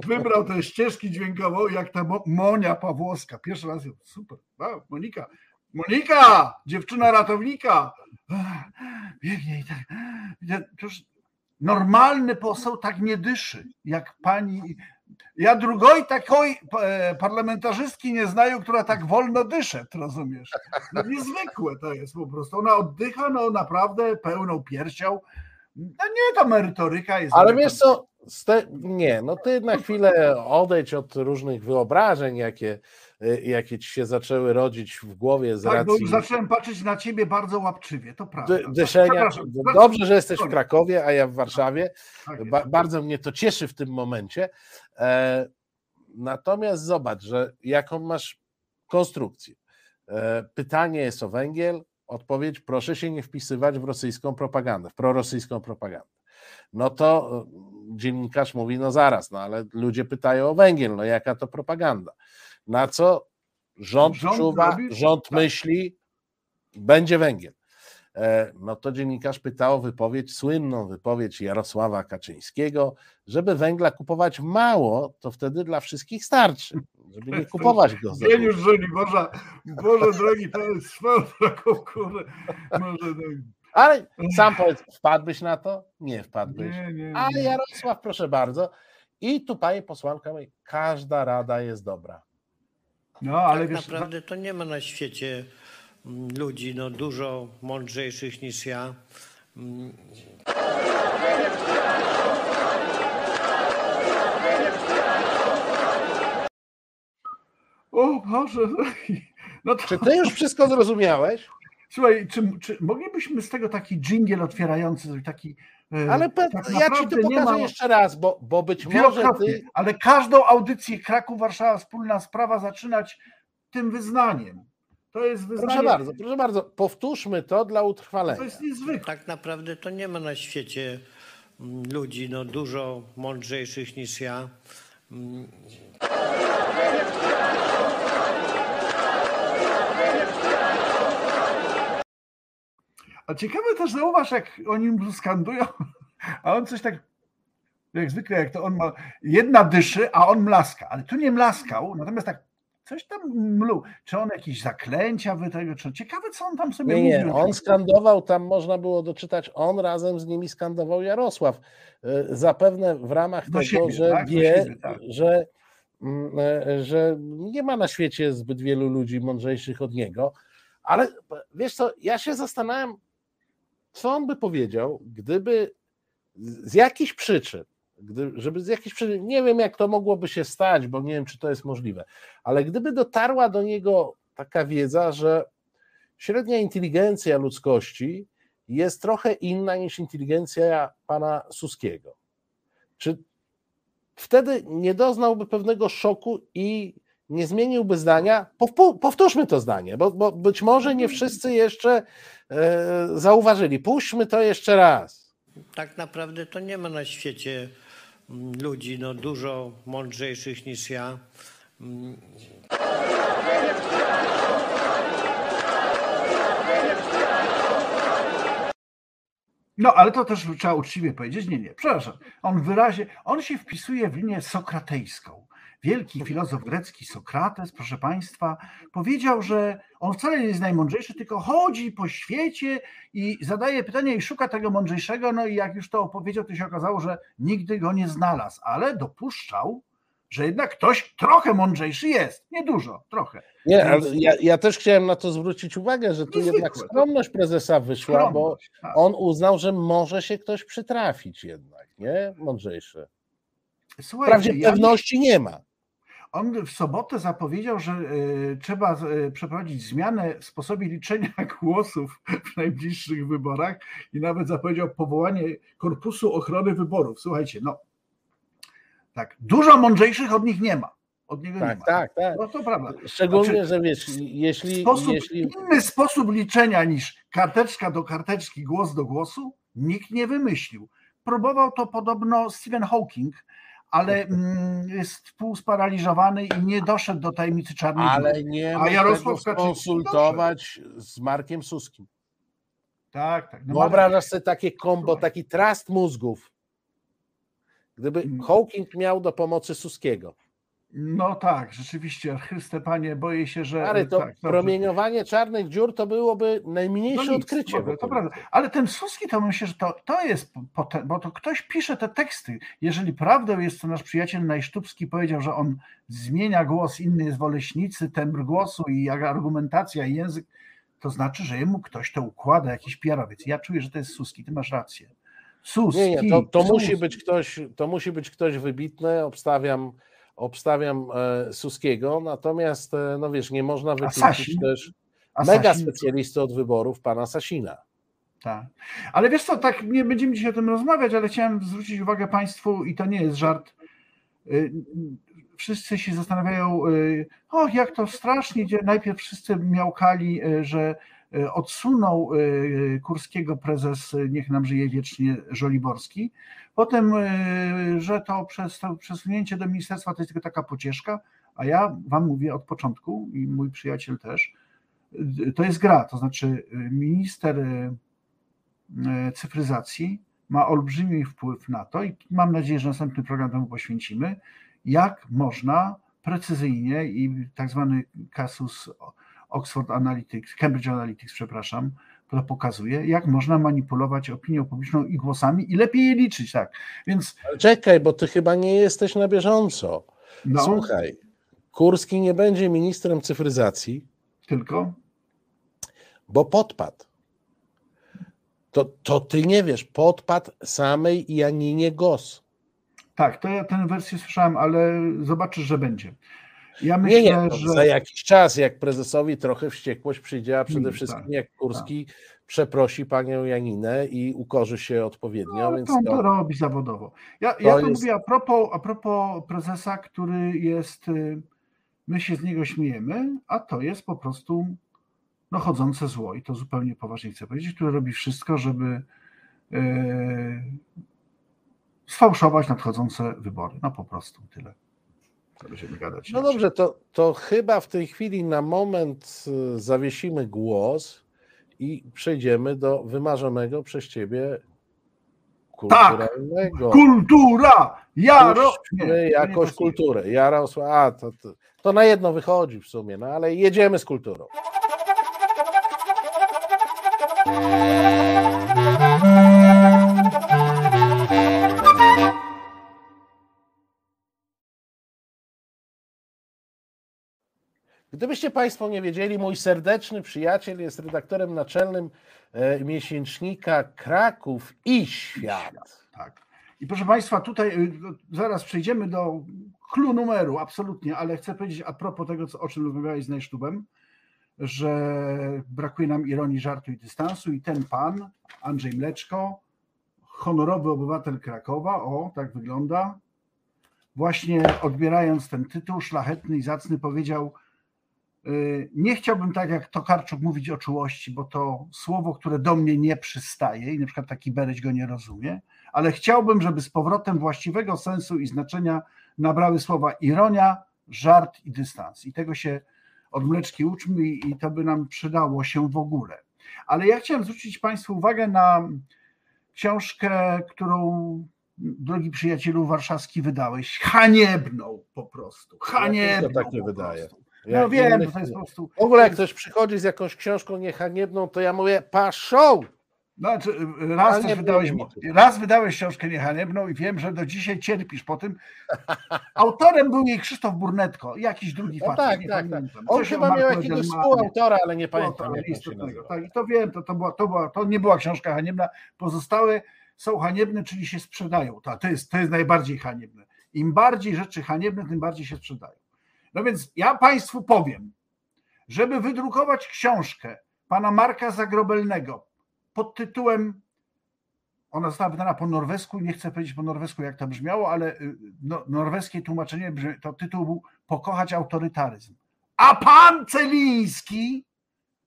Wybrał tę ścieżki dźwiękową, jak ta Mo- Monia Pawłowska. Pierwszy raz, ją- super, wow, Monika. Monika, dziewczyna ratownika. Biegnie i tak. Przecież normalny poseł tak nie dyszy, jak pani. Ja drugoj takiej e, parlamentarzystki nie znają, która tak wolno dysze, rozumiesz? No niezwykłe to jest po prostu. Ona oddycha no naprawdę pełną piersią. No nie, ta merytoryka jest. Ale wiesz co, nie, no ty na chwilę odejdź od różnych wyobrażeń, jakie, jakie ci się zaczęły rodzić w głowie z Tak, bo racji już zacząłem patrzeć na ciebie bardzo łapczywie, to prawda. dy- dyszenia. Dobrze, że jesteś w. Krakowie, a ja w Warszawie. Tak. Ba- bardzo mnie to cieszy w tym momencie. E, natomiast zobacz, że jaką masz konstrukcję. E, pytanie jest o węgiel, odpowiedź proszę się nie wpisywać w rosyjską propagandę, w prorosyjską propagandę. No to e, dziennikarz mówi, no zaraz, no ale ludzie pytają o węgiel, no jaka to propaganda? Na co rząd, Rząd czuwa, robi- rząd tak. myśli, będzie węgiel. E, No to dziennikarz pytał o wypowiedź, słynną wypowiedź Jarosława Kaczyńskiego, żeby węgla kupować mało, to wtedy dla wszystkich starczy, żeby nie kupować go za Geniusz żeni, Boże, Boże drogi, to jest może no, Ale sam powiedz, wpadłbyś na to? Nie wpadłbyś. nie, nie, A nie. Jarosław, proszę bardzo. I tu pani posłanka mówi, każda rada jest dobra. No, ale tak wiesz, naprawdę to nie ma na świecie mm, ludzi no, dużo mądrzejszych niż ja. Mm, o Boże no to, Czy ty już wszystko zrozumiałeś? słuchaj, czy, czy moglibyśmy z tego taki dżingiel otwierający, taki Ale pe- tak ja ci to pokażę ma- jeszcze raz, bo, bo być może ty ale każdą audycję Kraków, Warszawa, wspólna sprawa zaczynać tym wyznaniem. To jest wyznanie, Proszę bardzo, proszę bardzo, powtórzmy to dla to utrwalenia. jest niezwykłe. tak naprawdę to nie ma na świecie mm, ludzi no, dużo mądrzejszych niż ja. A ciekawe też zauważ, jak oni mu skandują, a on coś tak, jak zwykle, jak to on ma, jedna dyszy, a on mlaska, ale tu nie mlaskał, natomiast tak coś tam mluł. Czy on jakieś zaklęcia wy tego, czy ciekawe, co on tam sobie Nie, nie, mówił. on skandował, tam można było doczytać, on razem z nimi skandował Jarosław. E, Zapewne w ramach Do tego, siebie, że tak? Wie, siebie, tak. że, mm, e, że nie ma na świecie zbyt wielu ludzi mądrzejszych od niego. Ale wiesz co, ja się zastanawiam, co on by powiedział, gdyby z jakichś przyczyn, gdy, żeby z jakichś przyczyn, nie wiem jak to mogłoby się stać, bo nie wiem czy to jest możliwe, ale gdyby dotarła do niego taka wiedza, że średnia inteligencja ludzkości jest trochę inna niż inteligencja pana Suskiego. Czy wtedy nie doznałby pewnego szoku i nie zmieniłby zdania? Powtórzmy to zdanie, bo, bo być może nie wszyscy jeszcze e, zauważyli. Puśćmy to jeszcze raz. Tak naprawdę to nie ma na świecie mm, ludzi no, dużo mądrzejszych niż ja. Mm. No, ale to też trzeba uczciwie powiedzieć. Nie, nie, przepraszam. On wyrazie, on się wpisuje w linię sokratejską. Wielki filozof grecki Sokrates, proszę Państwa, powiedział, że on wcale nie jest najmądrzejszy, tylko chodzi po świecie i zadaje pytania i szuka tego mądrzejszego. No i jak już to opowiedział, to się okazało, że nigdy go nie znalazł, ale dopuszczał, że jednak ktoś trochę mądrzejszy jest. Nie dużo, trochę. Nie, ale ja, ja też chciałem na to zwrócić uwagę, że tu jednak skromność prezesa wyszła, skromność, bo tak. on uznał, że może się ktoś przytrafić jednak, nie? Mądrzejszy. Słuchajcie, Wprawdzie pewności nie ma. On w sobotę zapowiedział, że y, trzeba y, przeprowadzić zmianę w sposobie liczenia głosów w najbliższych wyborach i nawet zapowiedział powołanie Korpusu Ochrony Wyborów. Słuchajcie, no tak, dużo mądrzejszych od nich nie ma. Od niego tak, nie ma. Tak, tak. No to prawda. Szczególnie, znaczy, że wiesz, jeśli, sposób, jeśli. Inny sposób liczenia niż karteczka do karteczki, głos do głosu, nikt nie wymyślił. Próbował to podobno Stephen Hawking, ale mm, jest półsparaliżowany i nie doszedł do tajemnicy czarnej Ale nie A Jarosław konsultować z Markiem Suskim. Tak, tak. No Wyobrażasz sobie takie kombo, taki trust mózgów. Gdyby mm. Hawking miał do pomocy Suskiego. No tak, rzeczywiście, Chryste Panie, boję się, że... Ale to tak, promieniowanie czarnych dziur to byłoby najmniejsze no nic, odkrycie. to prawda. Ale ten Suski to myślę, że to, to jest, bo to ktoś pisze te teksty. Jeżeli prawdą jest, co nasz przyjaciel Najsztubski powiedział, że on zmienia głos, inny jest woleśnicy, tembr głosu i jak argumentacja i język, to znaczy, że jemu ktoś to układa, jakiś piarowiec. Ja czuję, że to jest Suski, ty masz rację. Suski. Nie, nie, to, to musi być ktoś, to musi być ktoś wybitny, obstawiam obstawiam e, Suskiego, natomiast no wiesz, nie można wykluczyć też mega specjalisty od wyborów pana Sasina. Tak. Ale wiesz co, tak nie będziemy dzisiaj o tym rozmawiać, ale chciałem zwrócić uwagę Państwu i to nie jest żart. Y, wszyscy się zastanawiają, y, o jak to strasznie, gdzie najpierw wszyscy miałkali, y, że odsunął Kurskiego prezes, niech nam żyje wiecznie, Żoliborski, Potem, e, że to, przesunięcie do ministerstwa to jest tylko taka pocieszka, a ja wam mówię od początku i mój przyjaciel też, e, to jest gra, to znaczy e, minister cyfryzacji ma olbrzymi wpływ na to i mam nadzieję, że następny program temu poświęcimy, jak można precyzyjnie i tak zwany kasus Oxford Analytics, Cambridge Analytics, przepraszam, to pokazuje, jak można manipulować opinią publiczną i głosami i lepiej je liczyć, tak. Więc. Czekaj, bo ty chyba nie jesteś na bieżąco. No. Słuchaj, Kurski nie będzie ministrem cyfryzacji. Tylko? Bo podpadł. To, to ty nie wiesz, podpadł samej Janinie Gos. Tak, to ja tę wersję słyszałem, ale zobaczysz, że będzie. Ja myślę, nie, nie, że... za jakiś czas, jak prezesowi trochę wściekłość przyjdzie, a przede hmm, wszystkim tak, jak Kurski tak. przeprosi panią Janinę i ukorzy się odpowiednio. No, więc to on to, to robi zawodowo. Ja to, ja to jest... mówię a propos, a propos prezesa, który jest, y, my się z niego śmiejemy, a to jest po prostu no, chodzące zło i to zupełnie poważnie chcę powiedzieć, który robi wszystko, żeby yy, sfałszować nadchodzące wybory. No po prostu tyle będziemy gadać. No dobrze, to, to chyba w tej chwili na moment y, zawiesimy głos i przejdziemy do wymarzonego przez ciebie kulturalnego. Tak, kultura! Jaro! Nie, jakoś kulturę. Jarosław, a to, to, to na jedno wychodzi w sumie, no ale jedziemy z kulturą. Gdybyście Państwo nie wiedzieli, mój serdeczny przyjaciel jest redaktorem naczelnym e, miesięcznika Kraków i Świat. Tak. I proszę Państwa, tutaj y, zaraz przejdziemy do klu numeru, absolutnie, ale chcę powiedzieć a propos tego, o czym rozmawiałeś z Najsztubem, że brakuje nam ironii, żartu i dystansu i ten pan, Andrzej Mleczko, honorowy obywatel Krakowa, o, tak wygląda, właśnie odbierając ten tytuł szlachetny i zacny powiedział nie chciałbym tak jak Tokarczuk mówić o czułości, bo to słowo, które do mnie nie przystaje i na przykład taki Bereś go nie rozumie, ale chciałbym, żeby z powrotem właściwego sensu i znaczenia nabrały słowa ironia, żart i dystans. I tego się od mleczki uczmy i to by nam przydało się w ogóle. Ale ja chciałem zwrócić Państwu uwagę na książkę, którą drogi przyjacielu warszawski wydałeś, haniebną po prostu. Haniebną. Ja tak nie wydaje. Ja no wiem, to jest po prostu. W ogóle jak ktoś przychodzi z jakąś książką niehaniebną, to ja mówię, paszą! Znaczy, raz, też wydałeś, raz wydałeś książkę niehaniebną i wiem, że do dzisiaj cierpisz po tym. Autorem był jej Krzysztof Burnetko, jakiś drugi no facet. Tak, tak, tak. On chyba miał jakiegoś współautora, ale nie pamiętam. Tak, i to wiem, to, to, była, to, była, to nie była książka haniebna. Pozostałe są haniebne, czyli się sprzedają. To, to, jest, to jest najbardziej haniebne. Im bardziej rzeczy haniebne, tym bardziej się sprzedają. No więc ja Państwu powiem, żeby wydrukować książkę pana Marka Zagrobelnego pod tytułem ona została wydana po norwesku, nie chcę powiedzieć po norwesku, jak to brzmiało, ale y, no, norweskie tłumaczenie, to tytuł był Pokochać autorytaryzm. A pan Celiński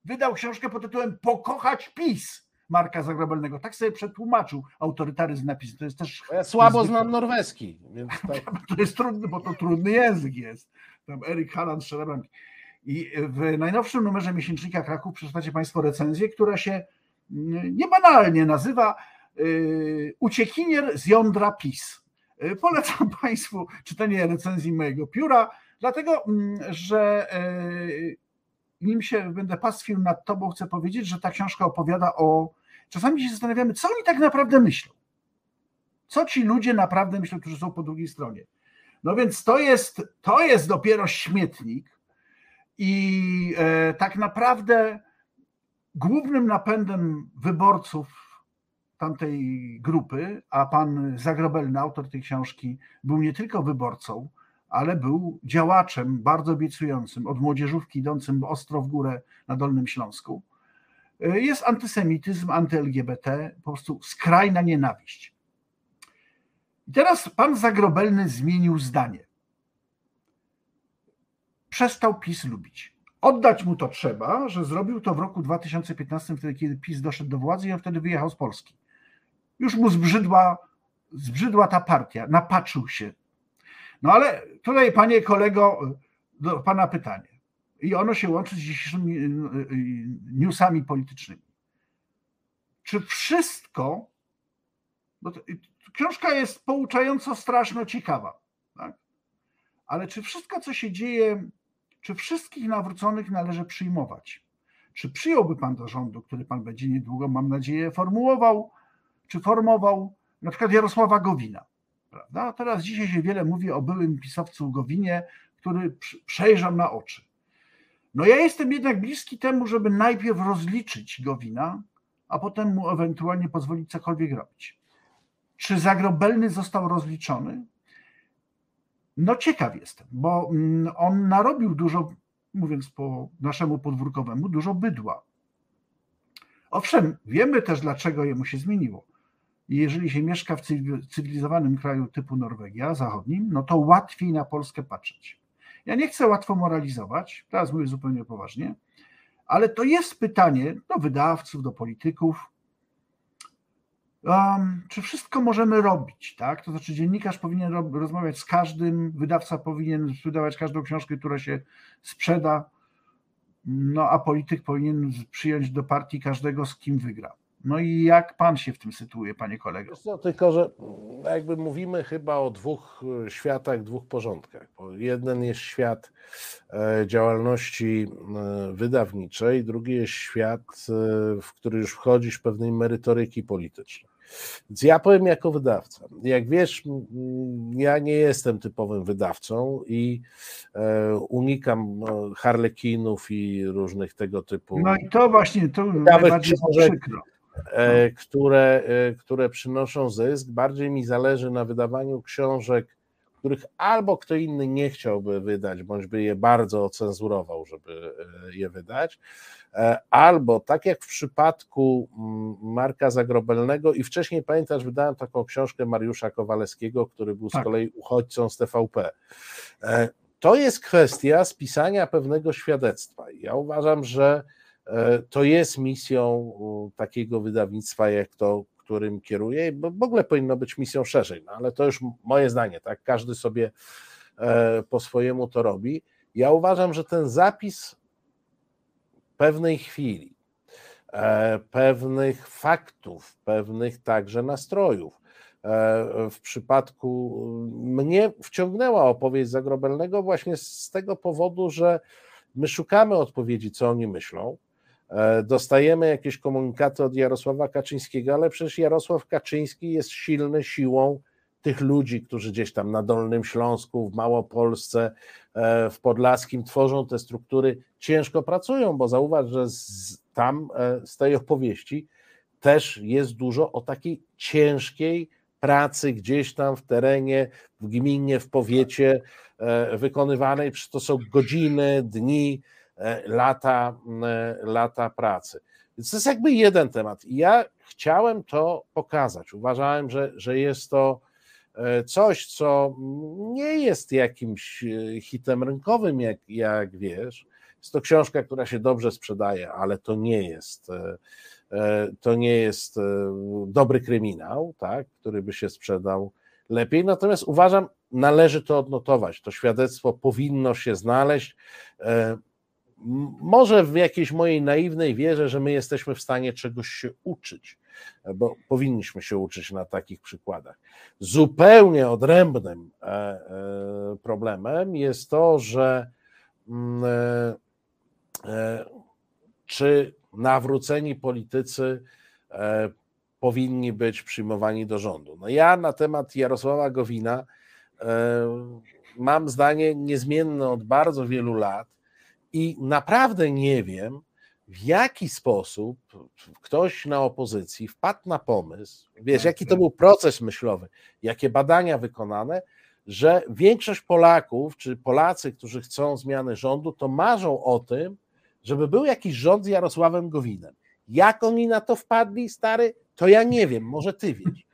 wydał książkę pod tytułem Pokochać PiS Marka Zagrobelnego. Tak sobie przetłumaczył autorytaryzm napis. To jest też. Ja słabo znam norweski. Więc tak. To jest trudny, bo to trudny język jest. Tam Erik Halland strzela I w najnowszym numerze miesięcznika Kraków przeczytacie Państwo recenzję, która się niebanalnie nazywa y, Uciekinier z jądra PiS. Y, polecam Państwu czytanie recenzji mojego pióra, dlatego mm, że y, nim się będę pastwił nad Tobą, chcę powiedzieć, że ta książka opowiada o. Czasami się zastanawiamy, co oni tak naprawdę myślą. Co ci ludzie naprawdę myślą, którzy są po drugiej stronie. No więc to jest, to jest dopiero śmietnik, i e, tak naprawdę Głównym napędem wyborców tamtej grupy, a pan Zagrobelny, autor tej książki, był nie tylko wyborcą, ale był działaczem bardzo obiecującym, od młodzieżówki idącym ostro w górę na Dolnym Śląsku, jest antysemityzm, anty-LGBT, po prostu skrajna nienawiść. I teraz pan Zagrobelny zmienił zdanie. Przestał PiS lubić. Oddać mu to trzeba, że zrobił to w roku 2015, wtedy kiedy PiS doszedł do władzy i on wtedy wyjechał z Polski. Już mu zbrzydła, zbrzydła ta partia, napatrzył się. No ale tutaj, panie kolego, do pana pytanie. I ono się łączy z dzisiejszymi y, y, newsami politycznymi. Czy wszystko, to, książka jest pouczająco straszno ciekawa, tak? ale czy wszystko, co się dzieje czy wszystkich nawróconych należy przyjmować? Czy przyjąłby pan do rządu, który pan będzie niedługo, mam nadzieję, formułował, czy formował na przykład Jarosława Gowina? Prawda? Teraz dzisiaj się wiele mówi o byłym pisowcu Gowinie, który przejrzał na oczy. No ja jestem jednak bliski temu, żeby najpierw rozliczyć Gowina, a potem mu ewentualnie pozwolić cokolwiek robić. Czy Zagrobelny został rozliczony? No ciekaw jestem, bo mm, on narobił dużo, mówiąc po naszemu podwórkowemu, dużo bydła. Owszem, wiemy też, dlaczego jemu się zmieniło. Jeżeli się mieszka w cywilizowanym kraju typu Norwegia, zachodnim, no to łatwiej na Polskę patrzeć. Ja nie chcę łatwo moralizować, teraz mówię zupełnie poważnie, ale to jest pytanie do wydawców, do polityków, Um, czy wszystko możemy robić, tak? To znaczy dziennikarz powinien rozmawiać z każdym, wydawca powinien wydawać każdą książkę, która się sprzeda, no a polityk powinien przyjąć do partii każdego, z kim wygra. No i jak pan się w tym sytuuje, panie kolego? No, tylko, że jakby mówimy chyba o dwóch e, światach, dwóch porządkach. Bo jeden jest świat e, działalności e, wydawniczej, drugi jest świat, w który już wchodzisz pewnej merytoryki politycznej. Więc ja powiem jako wydawca. Jak wiesz, ja nie jestem typowym wydawcą i unikam harlekinów i różnych tego typu. No i to właśnie to najbardziej przykro. E, które, e, które przynoszą zysk. Bardziej mi zależy na wydawaniu książek, których albo kto inny nie chciałby wydać, bądź by je bardzo ocenzurował, żeby je wydać, albo tak jak w przypadku mm, Marka Zagrobelnego i wcześniej pamiętasz, wydałem taką książkę Mariusza Kowalewskiego, który był tak. z kolei uchodźcą z TVP. To jest kwestia spisania pewnego świadectwa. Ja uważam, że E, to jest misją takiego wydawnictwa, jak to, którym kieruję, bo w ogóle powinno być misją szerzej, no ale to już moje zdanie, tak? Każdy sobie e, po swojemu to robi. Ja uważam, że ten zapis pewnej chwili, e, pewnych faktów, pewnych także nastrojów. W przypadku mnie wciągnęła opowieść Zagrobelnego właśnie z tego powodu, że my szukamy odpowiedzi, co oni myślą. E, dostajemy jakieś komunikaty od Jarosława Kaczyńskiego, ale przecież Jarosław Kaczyński jest silny siłą tych ludzi, którzy gdzieś tam na Dolnym Śląsku, w Małopolsce, e, w Podlaskim tworzą te struktury, ciężko pracują, bo zauważ, że z, tam e, z tej opowieści też jest dużo o takiej ciężkiej pracy gdzieś tam w terenie, w gminie, w powiecie wykonywanej, to są godziny, dni, lata, e, lata pracy. Więc to jest jakby jeden temat. I ja chciałem to pokazać. Uważałem, że, że jest to e, coś, co nie jest jakimś hitem rynkowym, jak, jak wiesz. Jest to książka, która się dobrze sprzedaje, ale to nie jest to nie jest dobry kryminał, tak, który by się sprzedał lepiej. Natomiast uważam, należy to odnotować. To świadectwo powinno się znaleźć może w jakiejś mojej naiwnej wierze, że my jesteśmy w stanie czegoś się uczyć, bo powinniśmy się uczyć na takich przykładach. Zupełnie odrębnym e, e, problemem jest to, że mm, e, czy nawróceni politycy powinni być przyjmowani do rządu. No ja na temat Jarosława Gowina mam zdanie niezmienne od bardzo wielu lat i naprawdę nie wiem, w jaki sposób ktoś na opozycji wpadł na pomysł, wiesz, jaki to był proces myślowy, jakie badania wykonane, że większość Polaków, czy Polacy, którzy chcą zmiany rządu, to marzą o tym, żeby był jakiś rząd z Jarosławem Gowinem. Jak oni na to wpadli, stary, to ja nie wiem, może ty wiesz.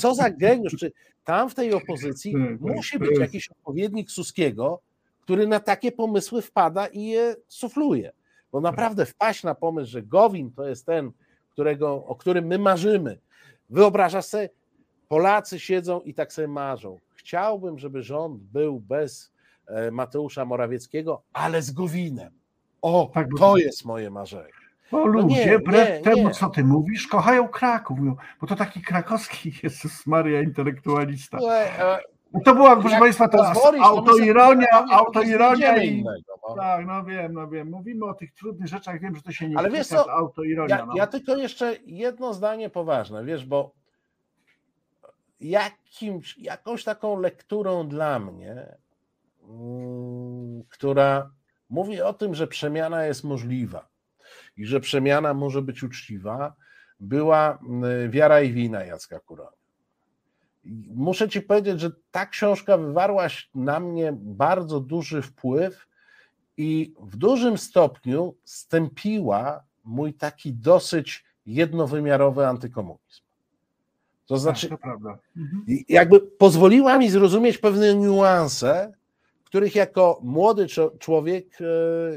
Co za geniusz, czy tam w tej opozycji tak, musi być jakiś odpowiednik Suskiego, który na takie pomysły wpada i je sufluje. Bo naprawdę wpaść na pomysł, że Gowin to jest ten, którego, o którym my marzymy. Wyobrażasz sobie, Polacy siedzą i tak sobie marzą. Chciałbym, żeby rząd był bez e, Mateusza Morawieckiego, ale z Gowinem. O, tak, to jest moje marzenie. Bo no ludzie, nie, wbrew nie, temu, nie. co ty mówisz, kochają Kraków, bo to taki krakowski Jezus Maria intelektualista. To była, proszę Państwa, teraz autoironia, autoironia i... No. Tak, no wiem, no wiem. Mówimy o tych trudnych rzeczach, wiem, że to się nie Ale wiesz co, autoironia. Ja, no. ja tylko jeszcze jedno zdanie poważne, wiesz, bo jakimś, jakąś taką lekturą dla mnie, mm, która mówi o tym, że przemiana jest możliwa i że przemiana może być uczciwa, była mm, Wiara i wina Jacka Kuronia muszę ci powiedzieć, że ta książka wywarła na mnie bardzo duży wpływ i w dużym stopniu stępiła mój taki dosyć jednowymiarowy antykomunizm. To znaczy, tak, to mhm. jakby pozwoliła mi zrozumieć pewne niuanse, których jako młody człowiek e,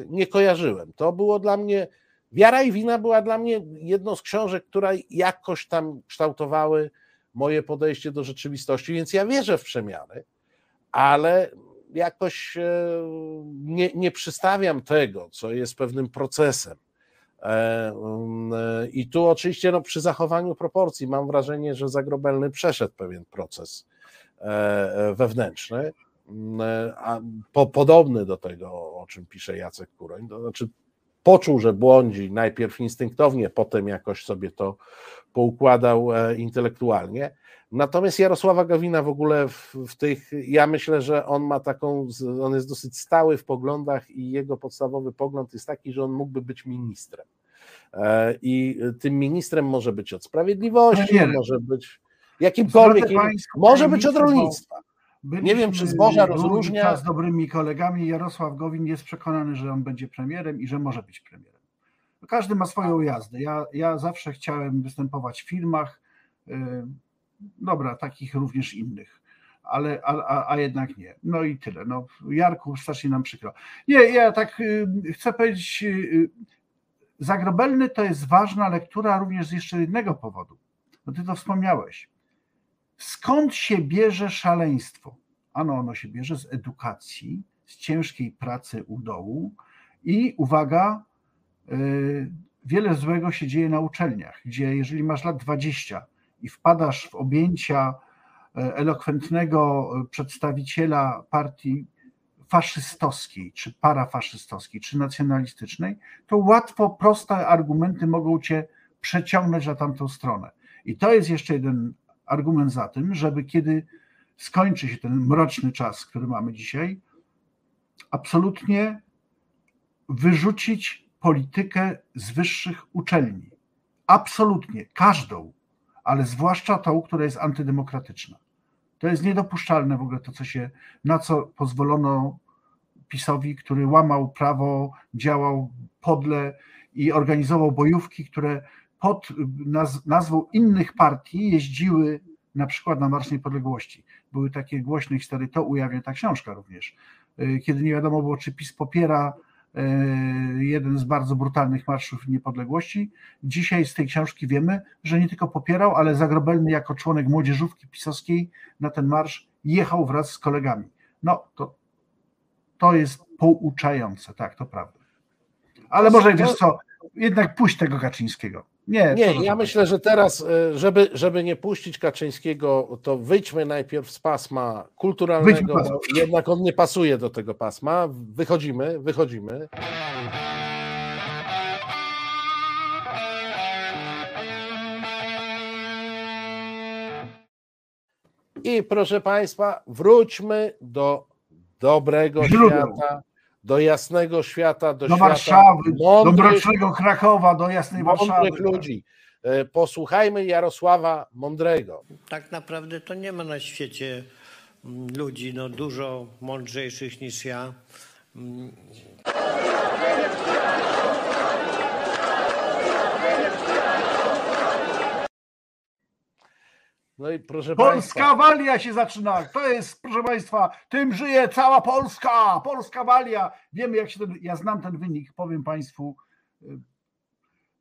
nie kojarzyłem. To było dla mnie, Wiara i wina była dla mnie jedną z książek, która jakoś tam kształtowały moje podejście do rzeczywistości, więc ja wierzę w przemiany, ale jakoś e, nie, nie przystawiam tego, co jest pewnym procesem. E, mm, e, I tu oczywiście no, przy zachowaniu proporcji mam wrażenie, że Zagrobelny przeszedł pewien proces wewnętrzny, mm, a po, podobny do tego, o czym pisze Jacek Kuroń, to znaczy poczuł, że błądzi, najpierw instynktownie, potem jakoś sobie to poukładał e, intelektualnie. Natomiast Jarosława Gawina w ogóle w, w, tych, ja myślę, że on ma taką, on jest dosyć stały w poglądach i jego podstawowy pogląd jest taki, że on mógłby być ministrem. E, I tym ministrem może być od sprawiedliwości, Premierem. może być jakimkolwiek, może być od rolnictwa. Nie wiem, czy zboża rozróżnia. Z dobrymi kolegami Jarosław Gowin jest przekonany, że on będzie premierem i że może być premierem. Każdy ma swoją jazdę. Ja, ja zawsze chciałem występować w filmach, y, dobra, takich również innych, ale a, a jednak nie. No i tyle. No, Jarku, strasznie nam przykro. Nie, ja tak y, chcę powiedzieć, y, Zagrobelny to jest ważna lektura również z jeszcze jednego powodu. No ty to wspomniałeś. Skąd się bierze szaleństwo? Ano, ono się bierze z edukacji, z ciężkiej pracy u dołu i uwaga, y, wiele złego się dzieje na uczelniach, gdzie jeżeli masz lat 20 i wpadasz w objęcia e, elokwentnego e, przedstawiciela partii faszystowskiej, czy parafaszystowskiej, czy nacjonalistycznej, to łatwo proste argumenty mogą cię przeciągnąć na tamtą stronę. I to jest jeszcze jeden argument za tym, żeby kiedy skończy się ten mroczny czas, który mamy dzisiaj, absolutnie wyrzucić politykę z wyższych uczelni. Absolutnie, każdą, ale zwłaszcza tą, która jest antydemokratyczna. To jest niedopuszczalne w ogóle to, co się, na co pozwolono PiSowi, który łamał prawo, działał podle i organizował bojówki, które pod nazwą innych partii jeździły na przykład na Marsz Niepodległości. Były takie głośne historie, to ujawnia ta książka również, y, kiedy nie wiadomo było, czy PiS popiera y, jeden z bardzo brutalnych marszów niepodległości. Dzisiaj z tej książki wiemy, że nie tylko popierał, ale Zagrobelny jako członek młodzieżówki pisowskiej na ten marsz jechał wraz z kolegami. No to, to jest pouczające, tak, to prawda. Ale może wiesz co, jednak puść tego Kaczyńskiego. Nie, nie ja myślę, że teraz, e, żeby, żeby nie puścić Kaczyńskiego, to wyjdźmy najpierw z pasma kulturalnego, bo jednak on nie pasuje do tego pasma. Wychodzimy, wychodzimy. I proszę Państwa, wróćmy do dobrego świata, do jasnego świata, do, do świata Warszawy, mądrych, do mrocznego Krakowa, do jasnej Warszawy. Mądrych ludzi. E, posłuchajmy Jarosława Mądrego. Tak naprawdę to nie ma na świecie mm, ludzi no, dużo mądrzejszych niż ja. No i proszę Polska Państwa. walia się zaczyna. To jest, proszę Państwa, tym żyje cała Polska. Polska walia. Wiemy, jak się ten. Ja znam ten wynik, powiem Państwu. Y,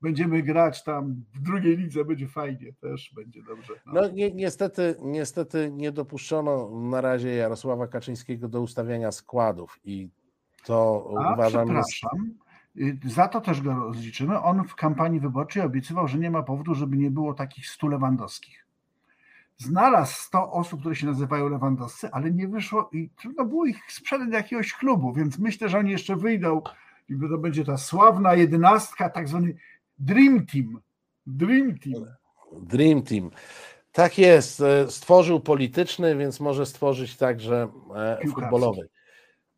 będziemy grać tam w drugiej lidze, będzie fajnie, też będzie dobrze. No, no ni niestety, niestety nie dopuszczono na razie Jarosława Kaczyńskiego do ustawiania składów i to A, uważam. Przepraszam. Jest... Za to też go rozliczymy. On w kampanii wyborczej obiecywał, że nie ma powodu, żeby nie było takich stu Lewandowskich znalazł 100 osób, które się nazywają Lewandowscy, ale nie wyszło i trudno było ich sprzedać do jakiegoś klubu, więc myślę, że oni jeszcze wyjdą i to będzie ta sławna jedenastka, tak zwany Dream Team. Dream Team. Dream Team. Tak jest. E, stworzył polityczny, więc może stworzyć także e, futbolowy.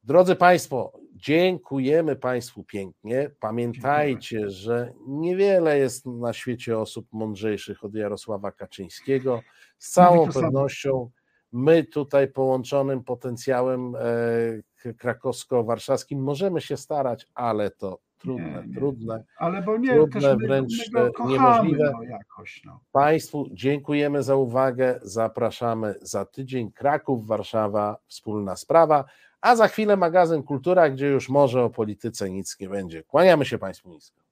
Drodzy Państwo, dziękujemy Państwu pięknie. Pamiętajcie, Dziękuję. że niewiele jest na świecie osób mądrzejszych od Jarosława Kaczyńskiego. Z całą pewnością my tutaj połączonym potencjałem e, krakowsko-warszawskim możemy się starać, ale to trudne, nie, nie. trudne. Ale bo nie, trudne, wręcz my kochamy, niemożliwe. No jakoś, no. Państwu dziękujemy za uwagę. Zapraszamy za tydzień. Kraków, Warszawa, wspólna sprawa. A za chwilę magazyn Kultura, gdzie już może o polityce nic nie będzie. Kłaniamy się Państwu nisko.